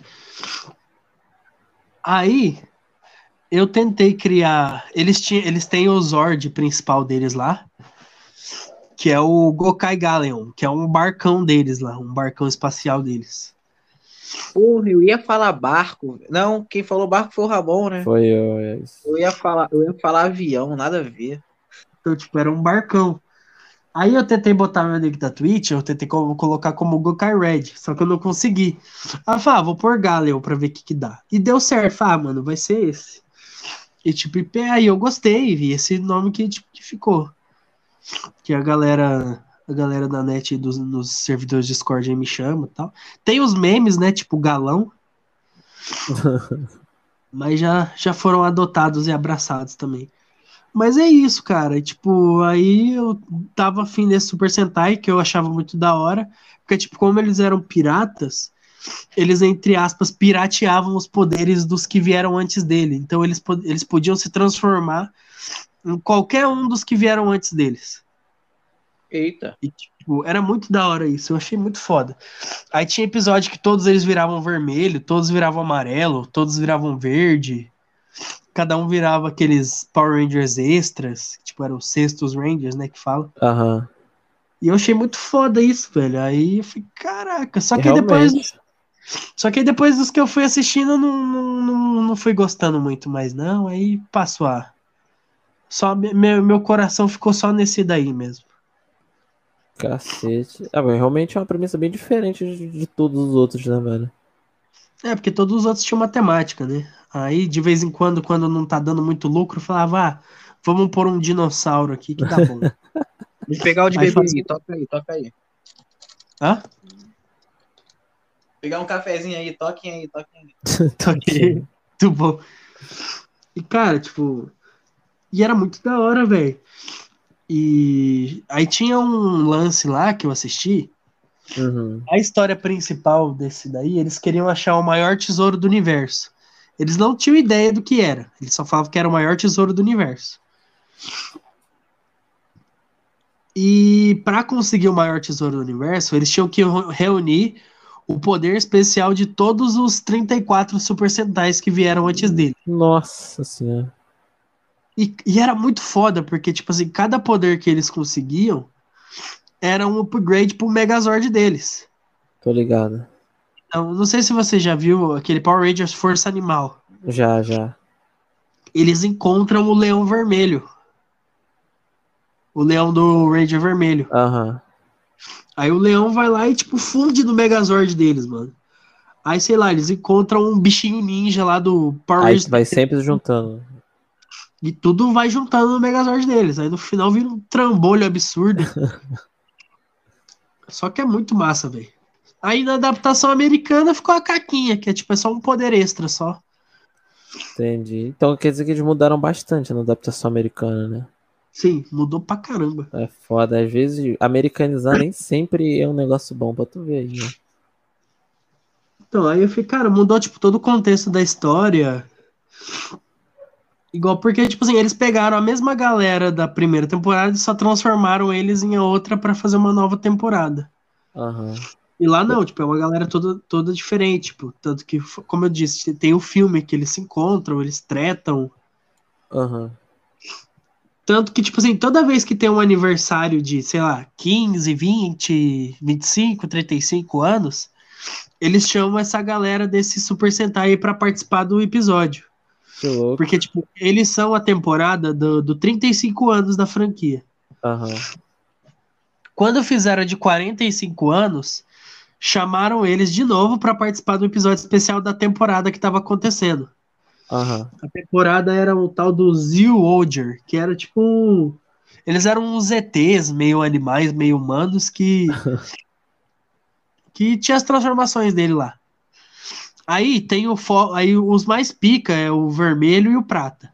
Aí, eu tentei criar, eles, tinham, eles têm o Zord principal deles lá, que é o Gokai Galeon, que é um barcão deles lá, um barcão espacial deles. Porra, eu ia falar barco. Não, quem falou barco foi o Ramon, né? Foi eu, é isso. Eu ia falar, eu ia falar avião, nada a ver. Então, tipo, era um barcão. Aí eu tentei botar meu link da Twitch, eu tentei co- colocar como Gokai Red, só que eu não consegui. Aí eu falei, ah, vou pôr Galeon pra ver o que que dá. E deu certo, falei, ah, mano, vai ser esse. E tipo, aí eu gostei, vi esse nome que, tipo, que ficou. Que a galera, a galera da net dos, nos servidores Discord aí me chama e tal. Tem os memes, né, tipo galão, mas já, já foram adotados e abraçados também. Mas é isso, cara. Tipo, aí eu tava afim desse Super Sentai, que eu achava muito da hora. Porque, tipo, como eles eram piratas, eles, entre aspas, pirateavam os poderes dos que vieram antes dele. Então eles, eles podiam se transformar em qualquer um dos que vieram antes deles. Eita. E, tipo, era muito da hora isso. Eu achei muito foda. Aí tinha episódio que todos eles viravam vermelho, todos viravam amarelo, todos viravam verde. cada um virava aqueles Power Rangers extras, tipo, eram os sextos Rangers, né, que fala. Aham. E eu achei muito foda isso, velho. Aí eu falei, caraca, só que Realmente. depois. Só que aí depois dos que eu fui assistindo, eu não, não, não, não fui gostando muito mais, não. Aí passou a. Só me- meu, meu coração ficou só nesse daí mesmo. Cacete. Ah, mas realmente é uma premissa bem diferente de, de todos os outros, né, velho? É, porque todos os outros tinham matemática, né? Aí, de vez em quando, quando não tá dando muito lucro, falava, ah, vamos pôr um dinossauro aqui que dá bom. Eu pegar o de bebê faz- aí, toca aí, toca aí. Hã? Pegar um cafezinho aí, toquem aí, toquem aí. Ok. Muito bom. E, cara, tipo. E era muito da hora, velho. E aí tinha um lance lá que eu assisti. Uhum. A história principal desse daí, eles queriam achar o maior tesouro do universo. Eles não tinham ideia do que era. Eles só falavam que era o maior tesouro do universo. E para conseguir o maior tesouro do universo, eles tinham que re- reunir o poder especial de todos os 34 Super Sentais que vieram antes dele. Nossa senhora. E, e era muito foda, porque, tipo assim, cada poder que eles conseguiam era um upgrade pro Megazord deles. Tô ligado. Então, não sei se você já viu aquele Power Rangers Força Animal. Já, já. Eles encontram o Leão Vermelho. O Leão do Ranger Vermelho. Aham. Aí o Leão vai lá e, tipo, funde no Megazord deles, mano. Aí, sei lá, eles encontram um bichinho ninja lá do Power Aí Rangers. vai sempre juntando. E tudo vai juntando no Megazord deles. Aí no final vira um trambolho absurdo. Só que é muito massa, velho. Aí na adaptação americana ficou a caquinha, que é tipo, é só um poder extra só. Entendi. Então quer dizer que eles mudaram bastante na adaptação americana, né? Sim, mudou pra caramba. É foda. Às vezes, americanizar nem sempre é um negócio bom pra tu ver aí, né? Então, aí eu fiquei, cara, mudou, tipo, todo o contexto da história. Igual porque, tipo assim, eles pegaram a mesma galera da primeira temporada e só transformaram eles em outra pra fazer uma nova temporada. Aham. E lá não, tipo, é uma galera toda, toda diferente, tipo, tanto que, como eu disse, tem o filme que eles se encontram, eles tretam. Aham. Tanto que, tipo assim, toda vez que tem um aniversário de, sei lá, 15, 20, 25, 35 anos, eles chamam essa galera desse Super Sentai pra participar do episódio. Porque, tipo, eles são a temporada do, do 35 anos da franquia. Aham. Quando fizeram de 45 anos, chamaram eles de novo pra participar do episódio especial da temporada que tava acontecendo. Aham. A temporada era o tal do Zil Olger, que era tipo um... Eles eram uns ETs, meio animais, meio humanos, que. que tinha as transformações dele lá. Aí tem o aí os mais pica é o vermelho e o prata.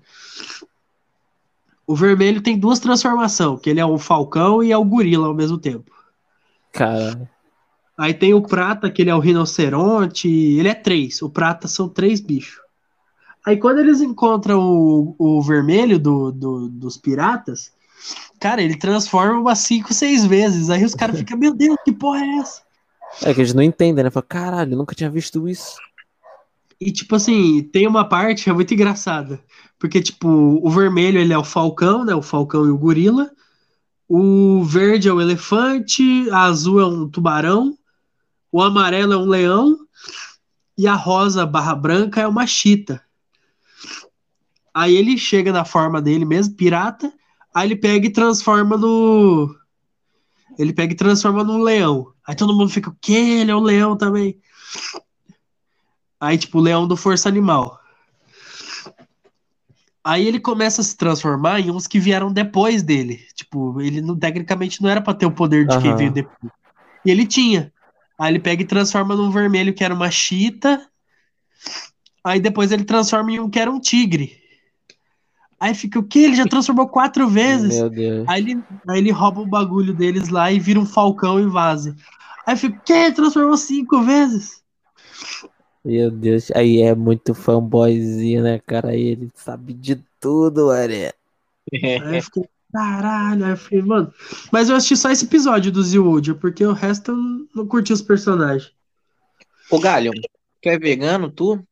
O vermelho tem duas transformações, que ele é o falcão e é o gorila ao mesmo tempo. Caralho. Aí tem o prata, que ele é o rinoceronte, ele é três. O prata são três bichos. Aí quando eles encontram o, o vermelho do, do- dos piratas, cara, ele transforma umas cinco, seis vezes. Aí os caras ficam, meu Deus, que porra é essa? É que eles não entendem, né? Fala, caralho, nunca tinha visto isso. E tipo assim, tem uma parte é muito engraçada. Porque, tipo, o vermelho ele é o falcão, né? O falcão e o gorila. O verde é o elefante, a azul é um tubarão, o amarelo é um leão e a rosa barra branca é uma chita. Aí ele chega na forma dele mesmo, pirata, aí ele pega e transforma no. Ele pega e transforma num leão. Aí todo mundo fica, o quê? Ele é um leão também. Aí, tipo, o leão do Força Animal. Aí ele começa a se transformar em uns que vieram depois dele. Tipo, ele não, tecnicamente não era pra ter o poder de quem Aham. veio depois. E ele tinha. Aí ele pega e transforma num vermelho que era uma chita. Aí depois ele transforma em um que era um tigre. Aí fica o quê? Ele já transformou quatro vezes. Meu Deus. Aí ele, aí ele rouba o bagulho deles lá e vira um falcão e vaza. Aí fica, o quê? Ele transformou cinco vezes? Meu Deus. Aí é muito fanboyzinho, né, cara? Aí ele sabe de tudo, mané. Aí eu fiquei, caralho. Aí eu fiquei, mano. Mas eu assisti só esse episódio do Zilwood, porque o resto eu não- não curti os personagens. Ô, Galho, tu é vegano, tu?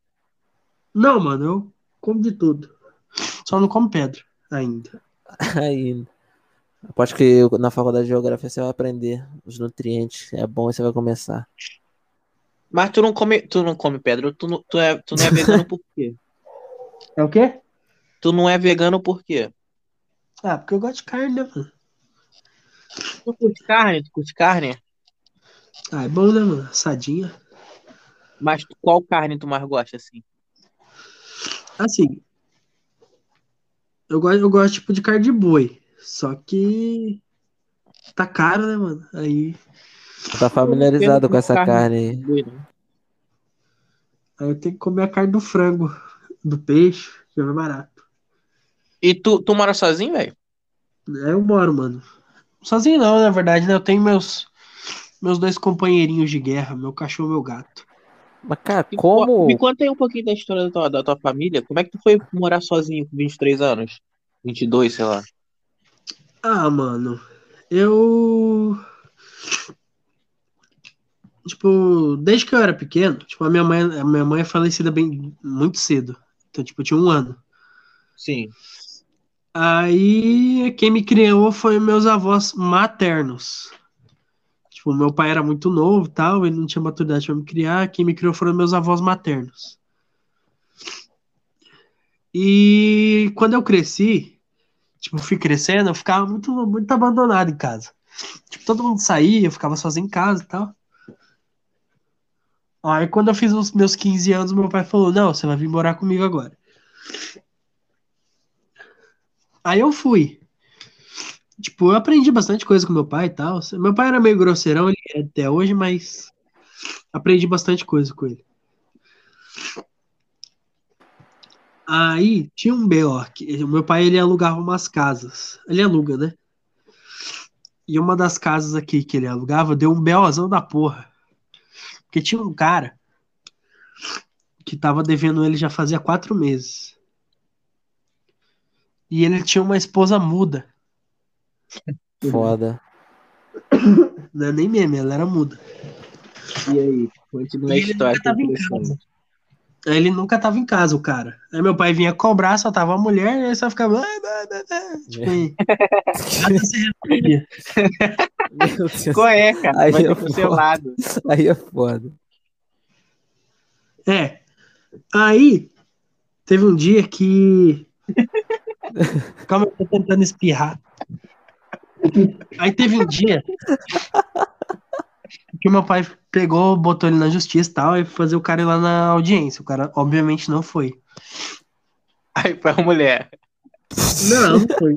Não, mano, eu como de tudo. Só não como pedra ainda. Ainda. Aposto que na faculdade de geografia você vai aprender os nutrientes. É bom e você vai começar. Mas tu não come, tu não come pedra, tu, não- tu, é, tu não é vegano por quê? É o quê? Tu não é vegano por quê? Ah, porque eu gosto de carne, né, mano? Tu curte carne, tu curte carne? Ah, é bom, né, mano? Assadinha. Mas qual carne tu mais gosta, assim? Assim, eu gosto, eu gosto tipo de carne de boi. Só que tá caro, né, mano? Aí, Tá familiarizado com essa carne. carne aí. Aí eu tenho que comer a carne do frango, do peixe, que é mais barato. E tu, tu mora sozinho, velho? Aí eu moro, mano. Sozinho não, na verdade, né? Eu tenho meus, meus dois companheirinhos de guerra, meu cachorro e meu gato. Mas, cara, como. co- Me conta aí um pouquinho da história da tua, da tua família. Como é que tu foi morar sozinho com 23 anos? 22, sei lá. Ah, mano, eu. Tipo, desde que eu era pequeno, tipo, a minha mãe, a minha mãe é falecida bem muito cedo. Então, tipo, eu tinha um ano. Sim. Aí, quem me criou foi meus avós maternos. Tipo, meu pai era muito novo e tal, ele não tinha maturidade para me criar. Quem me criou foram meus avós maternos. E quando eu cresci, tipo, fui crescendo, eu ficava muito, muito abandonado em casa. Tipo, todo mundo saía, eu ficava sozinho em casa e tal. Aí, quando eu fiz os meus 15 anos, meu pai falou: Não, você vai vir morar comigo agora. Aí eu fui. Tipo, eu aprendi bastante coisa com meu pai e tal. Meu pai era meio grosseirão, é até hoje, mas aprendi bastante coisa com ele. Aí tinha um B.O. meu pai ele alugava umas casas. Ele aluga, né? E uma das casas aqui que ele alugava deu um B.O.zão da porra. Porque tinha um cara que tava devendo ele já fazia quatro meses. E ele tinha uma esposa muda. Foda. Não é nem meme, ela era muda. E aí? Continua a E ele história. nunca tava em interessante. casa. Aí ele nunca tava em casa, o cara. Aí meu pai vinha cobrar, só tava a mulher, e aí só ficava. Tipo, aí, Qual é, cara? Aí Vai ter pro seu lado. Aí é foda. É. Aí teve um dia que. Calma, eu tô tentando espirrar. Aí teve um dia que meu pai pegou, botou ele na justiça e tal, e foi fazer o cara ir lá na audiência. O cara, obviamente, não foi. Aí foi a mulher. Não, não foi.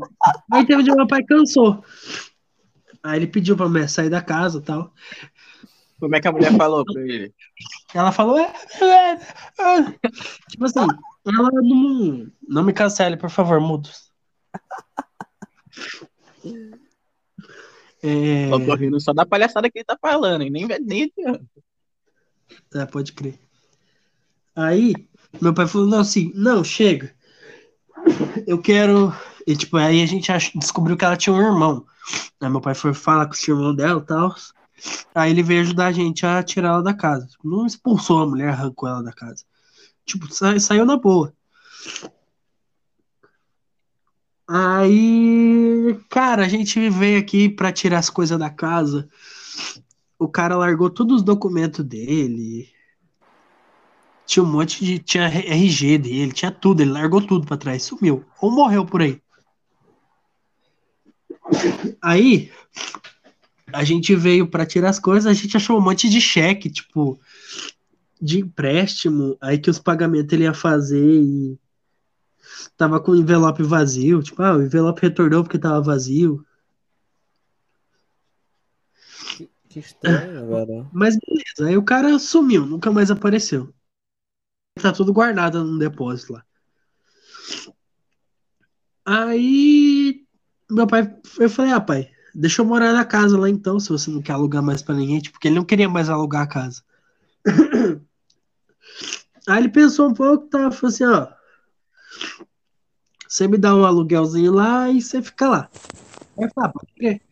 Aí teve um dia que meu pai cansou. Aí ele pediu pra mulher sair da casa e tal. Como é que a mulher falou pra ele? Ela falou. "É, é, é." Tipo assim, ela não. Não me cancele, por favor, mudos. É, Eu tô rindo só da palhaçada que ele tá falando, e nem, nem adianta. é, pode crer. Aí, meu pai falou, não, assim, não, chega. Eu quero. E, tipo, aí a gente descobriu que ela tinha um irmão. Aí meu pai foi falar com esse irmão dela e tal. Aí ele veio ajudar a gente a tirar ela da casa. Não expulsou a mulher, arrancou ela da casa. Tipo, sa- saiu na boa. Aí, cara, a gente veio aqui pra tirar as coisas da casa. O cara largou todos os documentos dele. Tinha um monte de. Tinha RG dele, tinha tudo. Ele largou tudo pra trás, sumiu. Ou morreu por aí. Aí, a gente veio pra tirar as coisas, a gente achou um monte de cheque, tipo, de empréstimo. Aí que os pagamentos ele ia fazer e. Tava com o envelope vazio. Tipo, ah, o envelope retornou porque tava vazio. Que estranho, velho. Mas beleza, aí o cara sumiu, nunca mais apareceu. Tá tudo guardado num depósito lá. Aí meu pai, eu falei, ah, pai, deixa eu morar na casa lá então, se você não quer alugar mais pra ninguém, tipo, porque ele não queria mais alugar a casa. Aí ele pensou um pouco, tá, falou assim, ó, você me dá um aluguelzinho lá e você fica lá. Aí eu falei, ah, pode crer.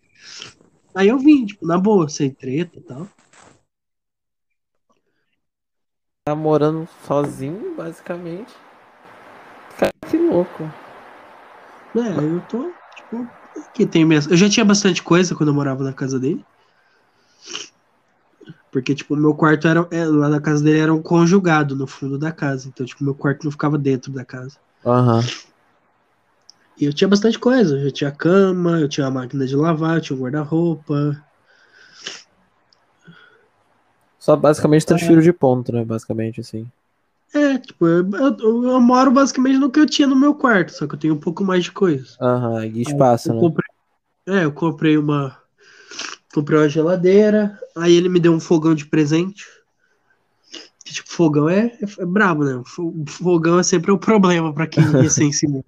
Aí eu vim, tipo, na boa, sem treta e tal. Tá morando sozinho, basicamente. que louco. É, eu tô, que tem mesmo. Eu já tinha bastante coisa quando eu morava na casa dele. Porque, tipo, meu quarto era. é, Lá na casa dele era um conjugado no fundo da casa. Então, tipo, meu quarto não ficava dentro da casa. Aham. E eu tinha bastante coisa. Eu tinha cama, eu tinha a máquina de lavar, eu tinha um guarda-roupa. Só basicamente transfiro de ponto, né? Basicamente, assim. É, tipo, eu, eu- eu moro basicamente no que eu tinha no meu quarto, só que eu tenho um pouco mais de coisa. Aham, e espaço, Eu né? comprei, é, eu comprei uma. Comprei uma geladeira, aí ele me deu um fogão de presente. Que, tipo, fogão é, é, brabo, né? Fo- Fogão é sempre um problema pra quem recém muda.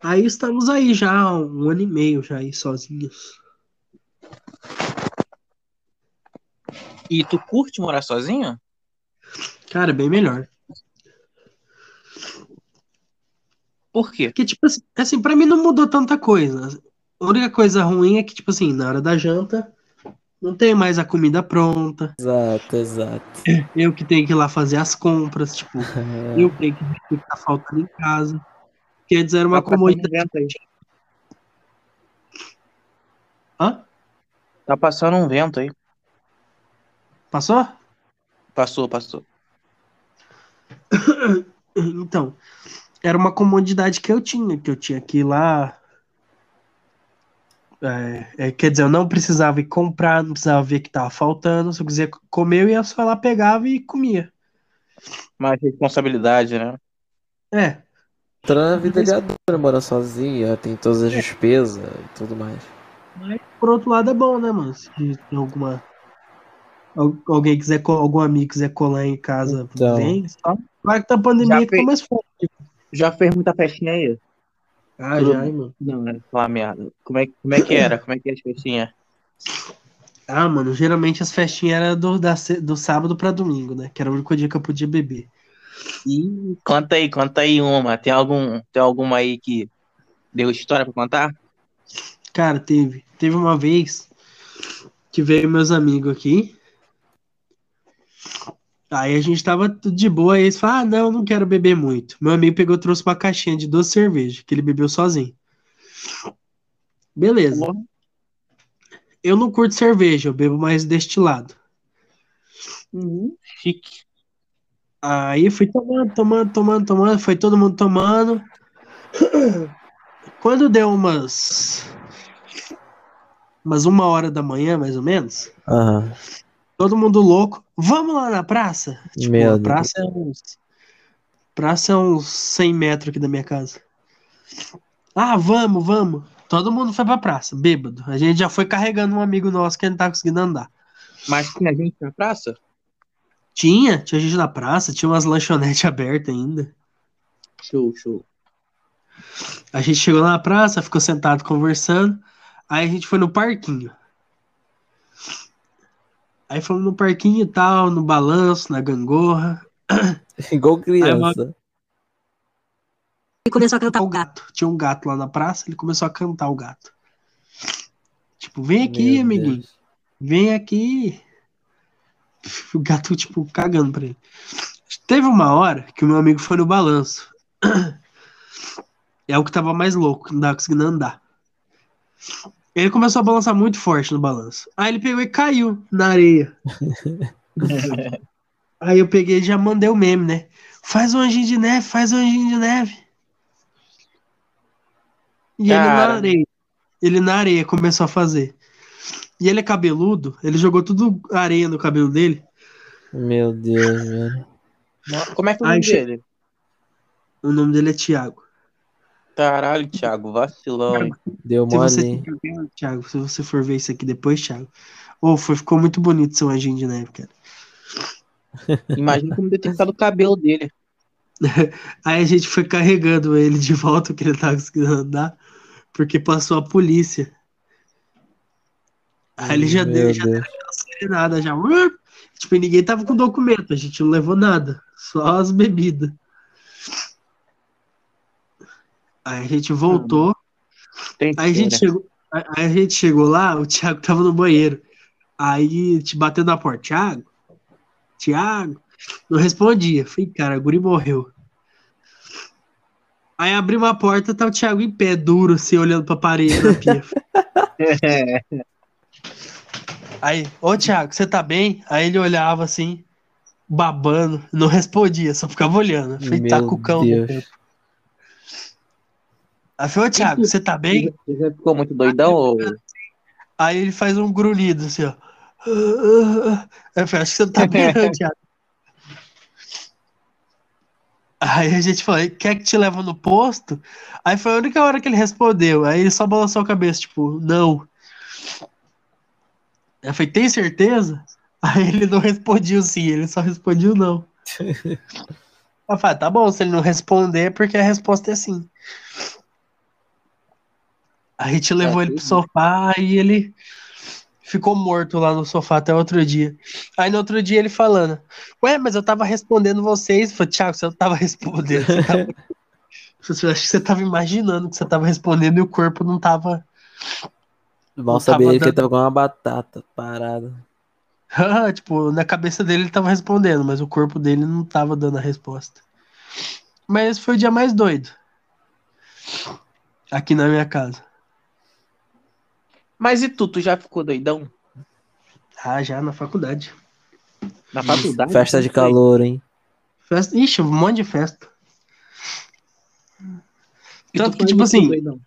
Aí estamos aí já um ano e meio já aí sozinhos. E tu curte morar sozinho? Cara, bem melhor. Por quê? Porque, tipo assim, assim, pra mim não mudou tanta coisa. A única coisa ruim é que, tipo assim, na hora da janta, não tem mais a comida pronta. Exato, exato. Eu que tenho que ir lá fazer as compras, tipo, É. eu tenho que ver o que tá faltando em casa. Quer dizer, era uma Tá comodidade. Hã? Tá passando um vento aí. Passou? Passou, passou. Então, era uma comodidade que eu tinha, que eu tinha que ir lá. É, é, quer dizer, eu não precisava ir comprar, não precisava ver o que tava faltando. Se eu quiser comer, eu ia só lá, pegava e comia. Mais responsabilidade, né? É, Entrando na vida de adulto, mora sozinha, tem todas as despesas e tudo mais. Mas, por outro lado, é bom, né, mano? Se tem alguma. Al- Alguém quiser, algum amigo quiser colar em casa, Então. vem. Só. Claro que tá pandemia fica fez. mais forte. Já fez muita festinha aí? Ah, Tudo já, hein, mano. Não, né? Falar merda. Como é, como é que era? Como é que é as festinhas? Ah, mano, geralmente as festinhas eram do, da do sábado pra domingo, né? Que era o único dia que eu podia beber. Ih, conta aí, conta aí uma. Tem algum, tem alguma aí que deu história pra contar? Cara, teve. Teve uma vez que veio meus amigos aqui. Aí a gente tava tudo de boa, e eles falaram, ah, não, não quero beber muito. Meu amigo pegou e trouxe uma caixinha de 12 cerveja, que ele bebeu sozinho. Beleza. Eu não curto cerveja, eu bebo mais destilado. Uhum. Chique. Aí fui tomando, tomando, tomando, tomando, foi todo mundo tomando. Quando deu umas umas uma hora da manhã, mais ou menos, Aham. Todo mundo louco. Vamos lá na praça? Tipo, Meu a Deus. praça é uns praça é uns 100 metros aqui da minha casa. Ah, vamos, vamos. Todo mundo foi pra praça, bêbado. A gente já foi carregando um amigo nosso que não tá conseguindo andar. Mas tinha gente na praça? Tinha, tinha gente na praça, tinha umas lanchonetes abertas ainda. Show, show. A gente chegou lá na praça, ficou sentado conversando. Aí a gente foi no parquinho. Aí fomos no parquinho e tal, no balanço, na gangorra. Igual criança. E começou a cantar o gato. Tinha um gato lá na praça, ele começou a cantar o gato. Tipo, vem aqui, Meu amiguinho. Deus. Vem aqui. O gato, tipo, cagando pra ele. Teve uma hora que o meu amigo foi no balanço. É o que tava mais louco, não tava conseguindo andar. Ele começou a balançar muito forte no balanço. Aí ele pegou e caiu na areia. Aí eu peguei e já mandei o meme, né? Faz um anjinho de neve, faz um anjinho de neve. E ele na Cara. areia. Ele na areia começou a fazer. E ele é cabeludo, ele jogou tudo areia no cabelo dele. Meu Deus, velho. Como é que é o nome che- dele? O nome dele é Thiago. Caralho, Thiago, vacilão. Deu Se você, mole. hein? Thiago, se você for ver isso aqui depois, Thiago. Ô, foi, ficou muito bonito seu de neve, cara. Imagina como deve ter ficado o cabelo dele. Aí a gente foi carregando ele de volta, que ele tava conseguindo andar, porque passou a polícia. Aí ele já Meu deu, já Deus. nada já. Tipo, e ninguém tava com documento, a gente não levou nada, só as bebidas. Aí a gente voltou, Tem aí a gente história. chegou, aí a gente chegou lá, o Thiago tava no banheiro. Aí te bateu na porta, Thiago, Thiago. Não respondia. Falei, cara, a guri morreu. Aí abri uma porta, tá o Thiago em pé, duro, assim, olhando pra parede na pia. Aí, ô Thiago, você tá bem? Aí ele olhava assim, babando, não respondia, só ficava olhando. Falei, tá com o cão Deus. Aí ô Thiago, você tá bem? Você já ficou muito doidão? Ou... Aí ele faz um grunhido assim, ó. Aí eu falei, acho que você não tá bem, não, Thiago. Aí a gente falou, quer que te leva no posto? Aí foi a única hora que ele respondeu. Aí ele só balançou a cabeça, tipo, não. Eu falei, tem certeza? Aí ele não respondia sim, ele só respondia não. Eu falei, tá bom, se ele não responder, é porque a resposta é sim. A gente levou ele pro sofá e ele ficou morto lá no sofá até outro dia. Aí no outro dia ele falando, ué, mas eu tava respondendo vocês. Eu falei, Thiago, você não tava respondendo. Você tava... Eu acho que você tava imaginando que você tava respondendo e o corpo não tava. Mal Não sabia tava ele que dando- tava com uma batata parada. tipo, na cabeça dele ele tava respondendo, mas o corpo dele não tava dando a resposta. Mas esse foi o dia mais doido. Aqui na minha casa. Mas e tu, tu já ficou doidão? Ah, já na faculdade. Na faculdade? Festa de calor, hein? Festa... Ixi, um monte de festa. E Tanto que, tipo assim, doidão.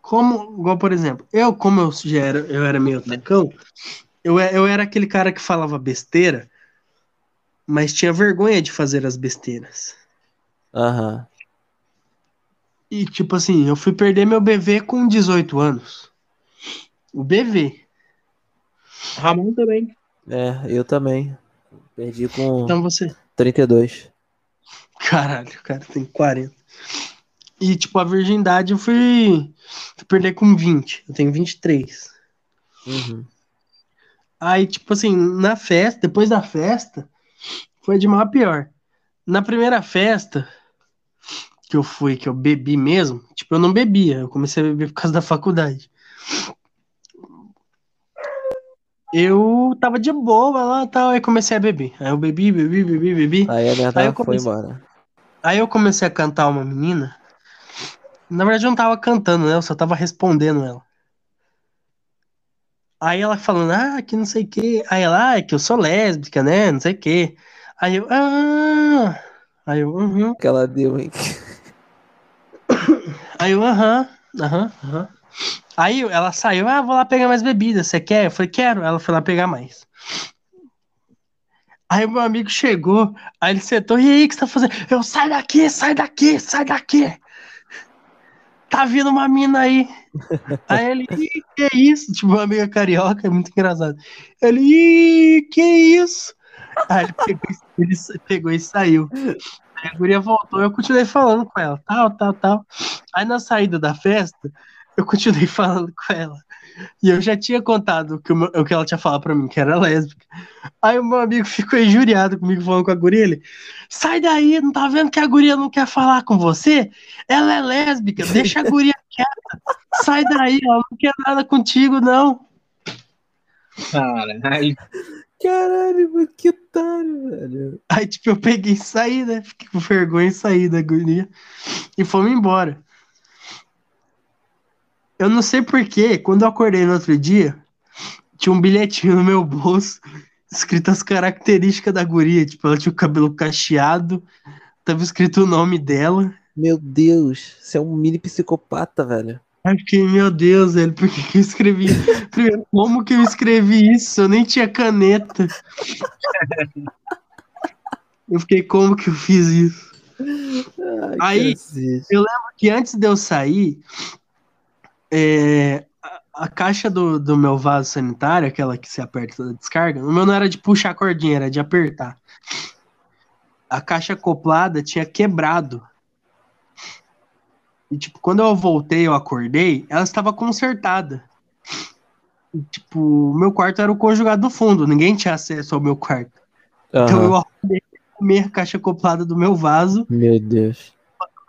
Como, igual, por exemplo, eu, como eu já era, eu era meio tacão, eu, e- eu era aquele cara que falava besteira, mas tinha vergonha de fazer as besteiras. Aham. E, tipo assim, eu fui perder meu BV com 18 anos. O BV. Ramon também. É, eu também. Perdi com Então você. 32. Caralho, o cara tem 40. E, tipo, a virgindade eu fui, fui perder com 20. Eu tenho 23. Uhum. Aí, tipo assim, na festa, depois da festa, foi de mal a pior. Na primeira festa que eu fui, que eu bebi mesmo, tipo, eu não bebia, eu comecei a beber por causa da faculdade. Eu tava de boa lá e tal, aí comecei a beber. Aí eu bebi, bebi, bebi, bebi. Aí a merda Aí eu foi comecei- embora. Aí eu comecei a cantar uma menina. Na verdade, eu não tava cantando, né? Eu só tava respondendo ela. Aí ela falando, ah, que não sei o quê. Aí ela, ah, é que eu sou lésbica, né? Não sei o quê. Aí eu, ah. Aí eu, uhum. Que ela deu, hein? Aí eu, aham, aham, aham. Aí ela saiu, ah, vou lá pegar mais bebida, você quer? Eu falei, quero. Ela foi lá pegar mais. Aí o meu amigo chegou, aí ele sentou, e aí, o que você tá fazendo? Eu, sai daqui, sai daqui, sai daqui. Tá vindo uma mina aí. Aí ele, Ih, que isso? Tipo, uma amiga carioca, é muito engraçado. Ele, Ih, que isso? Aí ele pegou, e- ele pegou e saiu. Aí a guria voltou, eu continuei falando com ela, tal, tal, tal. Aí na saída da festa, eu continuei falando com ela. E eu já tinha contado o que, o meu- o que ela tinha falado pra mim, que era lésbica. Aí o meu amigo ficou injuriado comigo falando com a guria. Ele, sai daí, não tá vendo que a guria não quer falar com você? Ela é lésbica, deixa a guria quieta. Sai daí, ela não quer nada contigo, não. Caralho. Caralho, mano, que otário, velho. Aí, tipo, eu peguei e saí, né? Fiquei com vergonha e saí da guria. E fomos embora. Eu não sei porquê, quando eu acordei no outro dia, tinha um bilhetinho no meu bolso, escrito as características da guria. Tipo, ela tinha o cabelo cacheado, tava escrito o nome dela. Meu Deus, você é um mini psicopata, velho. Eu fiquei, meu Deus, velho, por que, que eu escrevi? Primeiro, como que eu escrevi isso? Eu nem tinha caneta. Eu fiquei, como que eu fiz isso? Ai, Aí, cacete. que antes de eu sair, é, a, a caixa do, do meu vaso sanitário, aquela que se aperta da descarga, o meu não era de puxar a cordinha, era de apertar. A caixa acoplada tinha quebrado. E, tipo, quando eu voltei, eu acordei, ela estava consertada. E, tipo, o meu quarto era o conjugado do fundo, ninguém tinha acesso ao meu quarto. Então eu arrumei a caixa acoplada do meu vaso Meu Deus.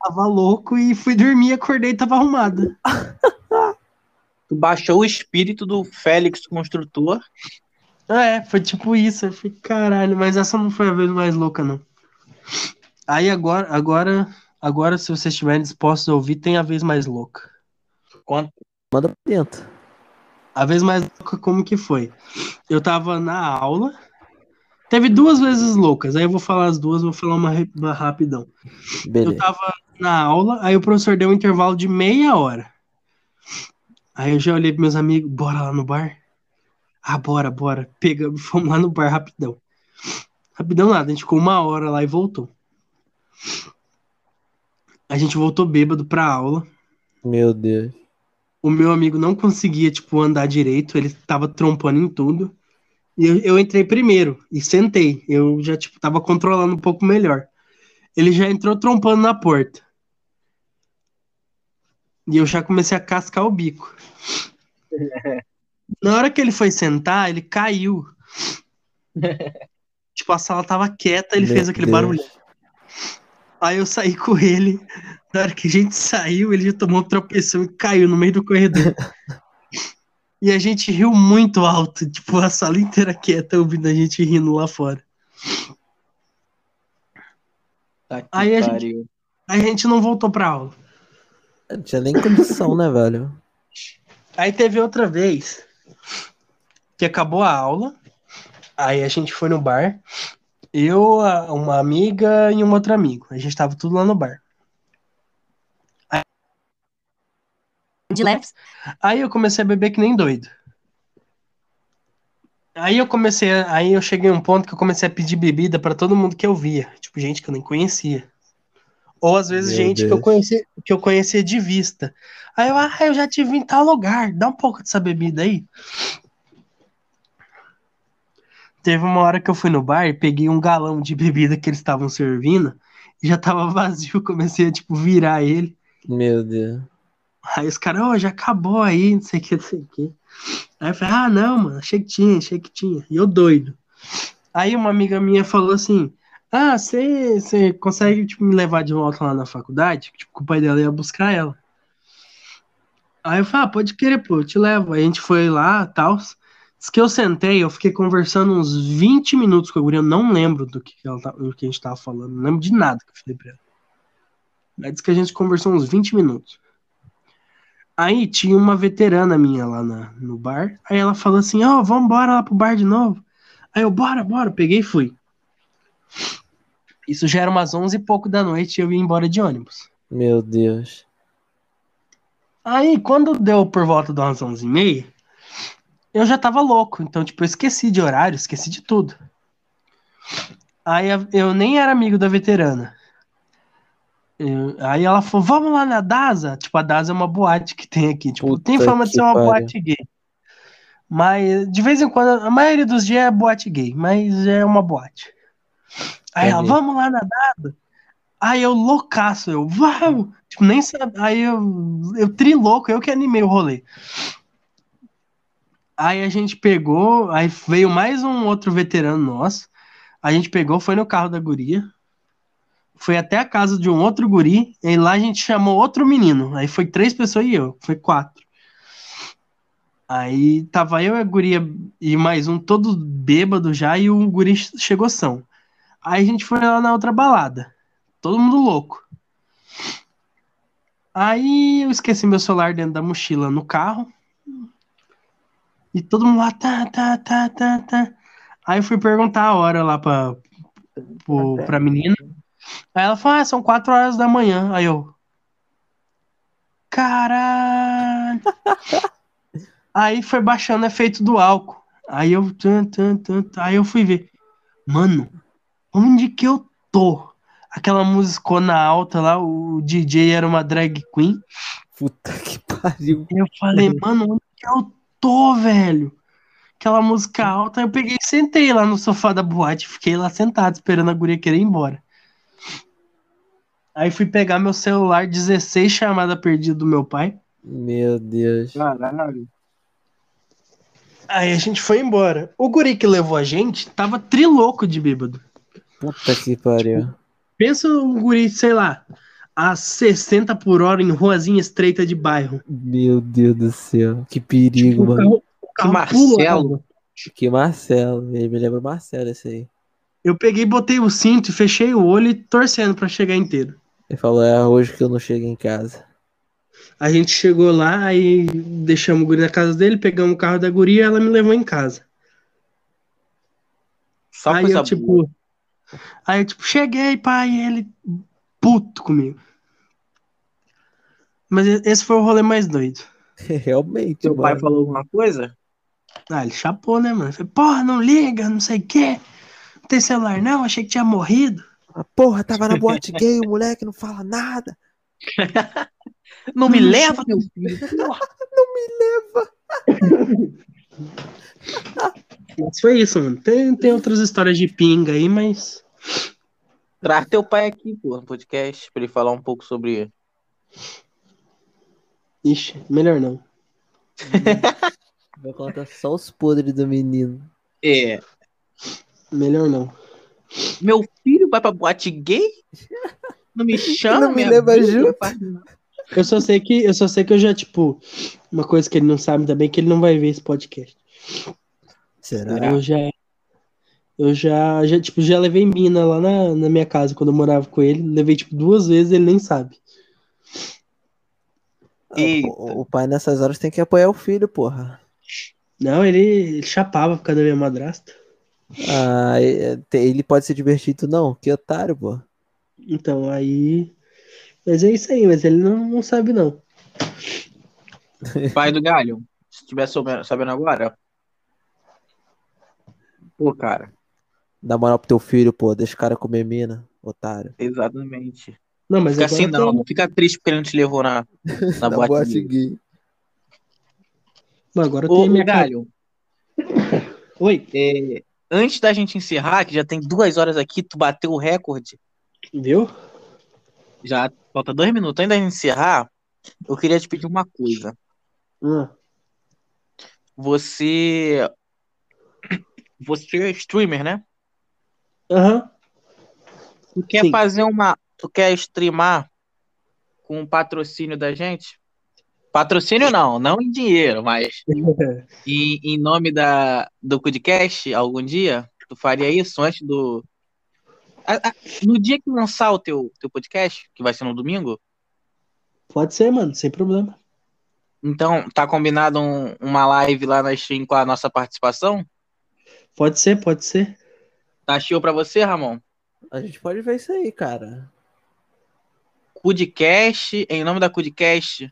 Tava louco e fui dormir, acordei e tava arrumada. Tu baixou o espírito do Félix Construtor É, foi tipo isso. Eu falei, caralho, mas essa não foi a vez mais louca, não. Aí agora, agora, agora, se vocês estiverem dispostos a ouvir, tem a vez mais louca. Conta. Manda pra dentro. A vez mais louca, como que foi? Eu tava na aula. Teve duas vezes loucas, aí eu vou falar as duas, vou falar uma, uma rapidão. Eu Beleza. tava na aula, aí o professor deu um intervalo de meia hora. Aí eu já olhei pros meus amigos, bora lá no bar? Ah, bora, bora. Pegamos, fomos lá no bar rapidão. Rapidão nada, a gente ficou uma hora lá e voltou. A gente voltou bêbado pra aula. Meu Deus. O meu amigo não conseguia, tipo, andar direito, ele tava trompando em tudo. E eu, eu entrei primeiro e sentei. Eu já, tipo, tava controlando um pouco melhor. Ele já entrou trompando na porta. E eu já comecei a cascar o bico. Na hora que ele foi sentar, ele caiu. Tipo, a sala tava quieta, ele Meu fez aquele Deus. barulho. Aí eu saí com ele. Na hora que a gente saiu, ele já tomou um tropeção e caiu no meio do corredor. e a gente riu muito alto, tipo, a sala inteira quieta ouvindo a gente rindo lá fora. Tá Aí a gente-. Aí a gente não voltou pra aula. Não tinha nem condição, né, velho? Aí teve outra vez que acabou a aula. Aí a gente foi no bar. Eu, uma amiga e um outro amigo. A gente tava tudo lá no bar. de leves. Aí eu comecei a beber que nem doido. Aí eu comecei, aí eu cheguei a um ponto que eu comecei a pedir bebida pra todo mundo que eu via, tipo gente que eu nem conhecia. Ou às vezes Meu gente que eu Deus. conhecia, que eu conhecia de vista. Aí eu, ah, eu já te vi em tal lugar, dá um pouco dessa bebida aí. Teve uma hora que eu fui no bar peguei um galão de bebida que eles estavam servindo e já tava vazio, comecei a tipo virar ele. Meu Deus. Aí os caras, ô, já acabou aí, não sei o que, não sei o que. Aí eu falei, ah, não, mano, achei que tinha, achei que tinha. E eu doido. Aí uma amiga minha falou assim, ah, você consegue, tipo, me levar de volta lá na faculdade? Tipo, o pai dela ia buscar ela. Aí eu falei, ah, pode querer, pô, eu te levo. Aí a gente foi lá, tal. Diz que eu sentei, eu fiquei conversando uns 20 minutos com a guria, eu não lembro do que, ela, tá- do que a gente tava falando, não lembro de nada que eu falei pra ela. Mas diz que a gente conversou uns 20 minutos. Aí tinha uma veterana minha lá na- no bar. Aí ela falou assim: Ó, vamos embora lá pro bar de novo. Aí eu, bora, bora. Peguei e fui. Isso já era umas 11 e pouco da noite e eu ia embora de ônibus. Meu Deus. Aí, quando deu por volta de umas 11 e meia, eu já tava louco. Então, tipo, eu esqueci de horário, esqueci de tudo. Aí eu nem era amigo da veterana. Eu- aí ela falou, vamos lá na DASA. Tipo, a DASA é uma boate que tem aqui. Tipo, Puta tem fama de ser uma pariu. boate gay. Mas, de vez em quando, a maioria dos dias é boate gay, mas é uma boate. Aí ela, vamos lá na. Aí eu loucaço, eu, vamos! Tipo, nem sabe. Aí eu, eu tri louco, eu que animei o rolê. Aí a gente pegou, aí veio mais um outro veterano nosso. A gente pegou, foi no carro da guria. Foi até a casa de um outro guri. E lá a gente chamou outro menino. Aí foi três pessoas e eu. Foi quatro. Aí tava eu e a guria e mais um todo bêbado já. E o guri chegou são. Aí a gente foi lá na outra balada. Todo mundo louco. Aí eu esqueci meu celular dentro da mochila no carro. E todo mundo lá, tá, tá, tá, tá, tá. Aí eu fui perguntar a hora lá pra, pro, pra menina. Aí ela falou, ah, são quatro horas da manhã. Aí eu. Caralho! Aí foi baixando o efeito do álcool. Aí eu. Aí eu fui ver. Mano, onde que eu tô? Aquela musicona alta lá, o DJ era uma drag queen. Puta que pariu. Eu falei, mano, onde que eu tô, velho? Aquela música alta, eu peguei e sentei lá no sofá da boate, fiquei lá sentado esperando a guria querer ir embora. Aí fui pegar meu celular, 16 chamada perdida do meu pai. Meu Deus. Caralho. Aí a gente foi embora. O guri que levou a gente tava trilouco de bêbado. Puta que pariu. Pensa um guri, sei lá, a 60 por hora em ruazinha estreita de bairro. Meu Deus do céu. Que perigo, O mano. carro, carro Marcelo. Que Marcelo. Ele me lembra o Marcelo esse aí. Eu peguei, botei o cinto fechei o olho e torcendo pra chegar inteiro. Ele falou, é hoje que eu não chego em casa. A gente chegou lá, aí deixamos o guri na casa dele, pegamos o carro da guria e ela me levou em casa. Só aí coisa eu, tipo. boa. Aí eu, tipo, cheguei, pai, e ele puto comigo. Mas esse foi o rolê mais doido. Realmente, Seu pai falou alguma coisa? Ah, ele chapou, né, mano? Falei, porra, não liga, não sei o quê. Não tem celular, não, achei que tinha morrido. Ah, Porra, tava na boate gay, o moleque não fala nada. Não me Não leva, meu filho. Porra. Mas foi isso, mano. Tem, tem outras histórias de pinga aí, mas. Traz teu pai aqui, pô, no podcast, pra ele falar um pouco sobre. Ixi, melhor não. Vai contar só os podres do menino. É. Melhor não. Meu filho vai pra boate gay? Não me chama, Não me leva vida, junto? Eu só sei que eu só sei que eu já, tipo, uma coisa que ele não sabe também é que ele não vai ver esse podcast. Será? Eu já. Eu já, já, tipo, já levei mina lá na, na minha casa quando eu morava com ele. Levei, tipo, duas vezes, ele nem sabe. Ah. O, o pai nessas horas tem que apoiar o filho, porra. Não, ele, ele chapava por causa da minha madrasta. Ah, é, ele pode se divertir, tu não? Que otário, pô. Então, aí. Mas é isso aí, mas ele não, não sabe, não. Pai do Galho, se estiver sabendo agora. Pô, cara, Dá moral pro teu filho, pô. Deixa o cara comer mina, otário. exatamente. Não, mas Fica assim, não. tem- Não fica triste porque ele não te levou na, na Na boate boate gay. gay. Não, agora Ô, tem minha. Galho, Oi, é, antes da gente encerrar, que já tem duas horas aqui, tu bateu o recorde. viu? Já falta dois minutos. Antes da gente encerrar, eu queria te pedir uma coisa. Ah, Você. Você é streamer, né? Aham. Tu quer Sim. fazer uma. Tu quer streamar com o patrocínio da gente? Patrocínio não, não em dinheiro, mas em, em nome da, do podcast algum dia? Tu faria isso antes do. A- a- no dia que lançar o teu, teu podcast, que vai ser no domingo, Pode ser, mano, sem problema. então tá combinado um- uma live lá na stream com a nossa participação? Pode ser, pode ser. Tá show pra você, Ramon? A gente pode ver isso aí, cara. Cudcast, em nome da Cudcast,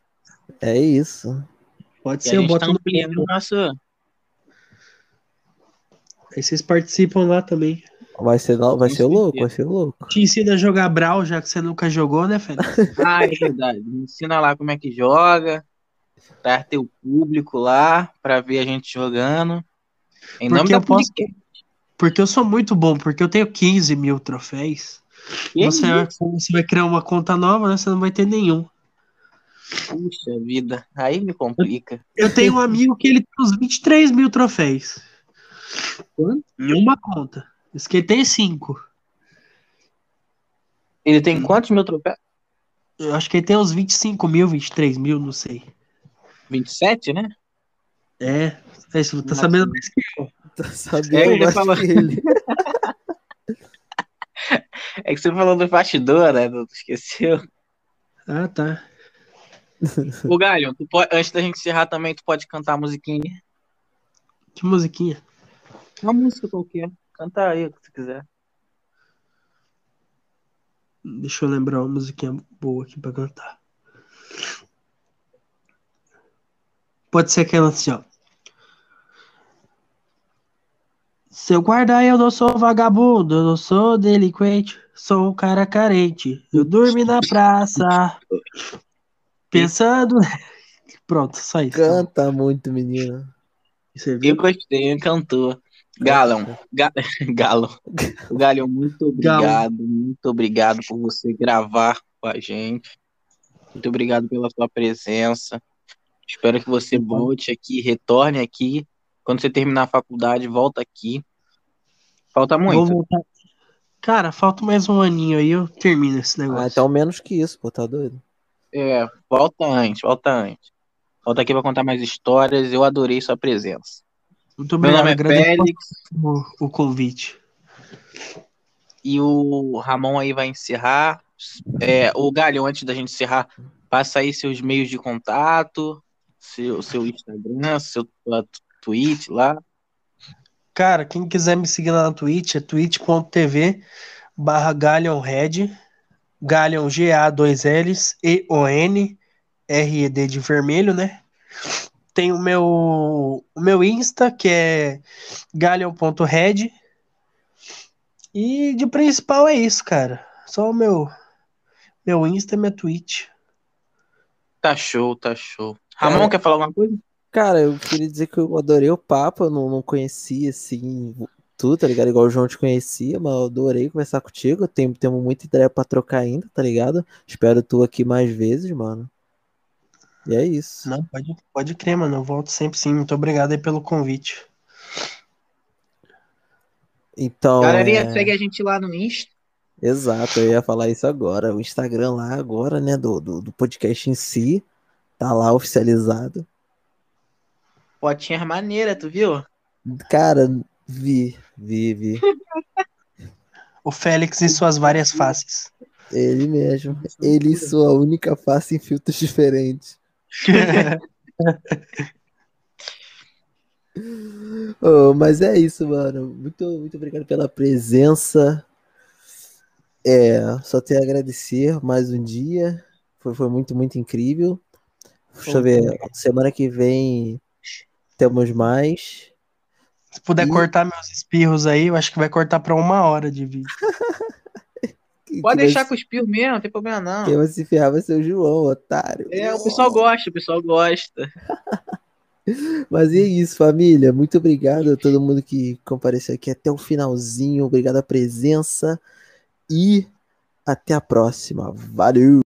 É isso. Pode a ser, eu boto tá no. ampliando o nosso. Aí vocês participam lá também. Vai ser, no- vai ser louco, vai ser louco. Te ensina a jogar Brawl, já que você nunca jogou, né, Félix? Ah, é verdade. Me ensina lá como é que joga. Traz teu público lá pra ver a gente jogando. Em nome Porque da eu posso-. Porque eu sou muito bom, porque eu tenho 15 mil troféus. Que Você, você vai criar uma conta nova, né? Você não vai ter nenhum. Puxa vida, aí me complica. Eu tenho um amigo que ele tem uns 23 mil troféus. Em uma conta. Isso que ele tem cinco. Ele tem quantos mil troféus? Eu acho que ele tem uns 25 mil, 23 mil, não sei. 27, né? É, é isso, tá Nossa. sabendo mais que eu. Tá sabendo É, ele mais falou. que ele. É que você falou do bastidor, né? Tu esqueceu. Ah, tá. Ô, Galho, tu pode- antes da gente encerrar também, tu pode cantar a musiquinha. Que musiquinha. Uma música qualquer. Canta aí o que tu quiser. Deixa eu lembrar uma musiquinha boa aqui pra cantar. Pode ser aquela assim, ó. Seu guarda, eu não sou vagabundo, eu não sou delinquente, sou um cara carente. Eu dormi na praça, pensando. Pronto, só isso. Canta muito, menino. Você viu? Eu gostei, encantou. Galão, ga- Galo. Galho, muito obrigado, muito obrigado por você gravar com a gente. Muito obrigado pela sua presença. Espero que você volte aqui, retorne aqui. Quando você terminar a faculdade, volta aqui. Falta muito. Cara, falta mais um aninho aí, eu termino esse negócio. Ah, então menos que isso, pô, tá doido? É, volta antes, volta antes. Volta aqui para contar mais histórias. Eu adorei sua presença. Muito Meu obrigado. nome é Félix o, o convite. e o Ramon aí vai encerrar. É, o Galho, antes da gente encerrar, passa aí seus meios de contato, seu, seu Instagram, seu tweet lá. Cara, quem quiser me seguir lá na Twitch é twitch.tv barra GalleonRed, Galleon G-A-2-Ls, E-O-N, R-E-D de vermelho, né? Tem o meu, o meu Insta, que é galleon.red. E de principal é isso, cara. Só o meu, meu Insta e minha Twitch. Tá show, tá show. Ramon, Cara, quer falar alguma coisa? Cara, eu queria dizer que eu adorei o papo, eu não, não conhecia assim tu, tá ligado? Igual o João te conhecia, mas eu adorei conversar contigo. Tem, temos muita ideia pra trocar ainda, tá ligado? Espero tu aqui mais vezes, mano. E é isso. Não, pode, pode crer, mano. Eu volto sempre sim. Muito obrigado aí pelo convite. Então, Galerinha, é... segue a gente lá no Insta. Exato, eu ia falar isso agora. O Instagram lá agora, né, do, do, do podcast em si, tá lá oficializado. Fotinha maneira, tu viu? Cara, vi, vi, vi. O Félix e suas várias faces. Ele mesmo. Ele e sua única face em filtros diferentes. Oh, mas é isso, mano. Muito, muito obrigado pela presença. É, só tenho a agradecer mais um dia. Foi, foi muito, muito incrível. Deixa eu ver. Semana que vem temos mais. Se puder E- cortar meus espirros aí, eu acho que vai cortar pra uma hora de vídeo. Pode deixar vai, com os pios mesmo, não tem problema não. Quem vai se ferrar vai ser o João, otário. É, o pessoal gosta, o pessoal gosta. Mas é isso, família. Muito obrigado a todo mundo que compareceu aqui até o finalzinho. Obrigado a presença e até a próxima. Valeu!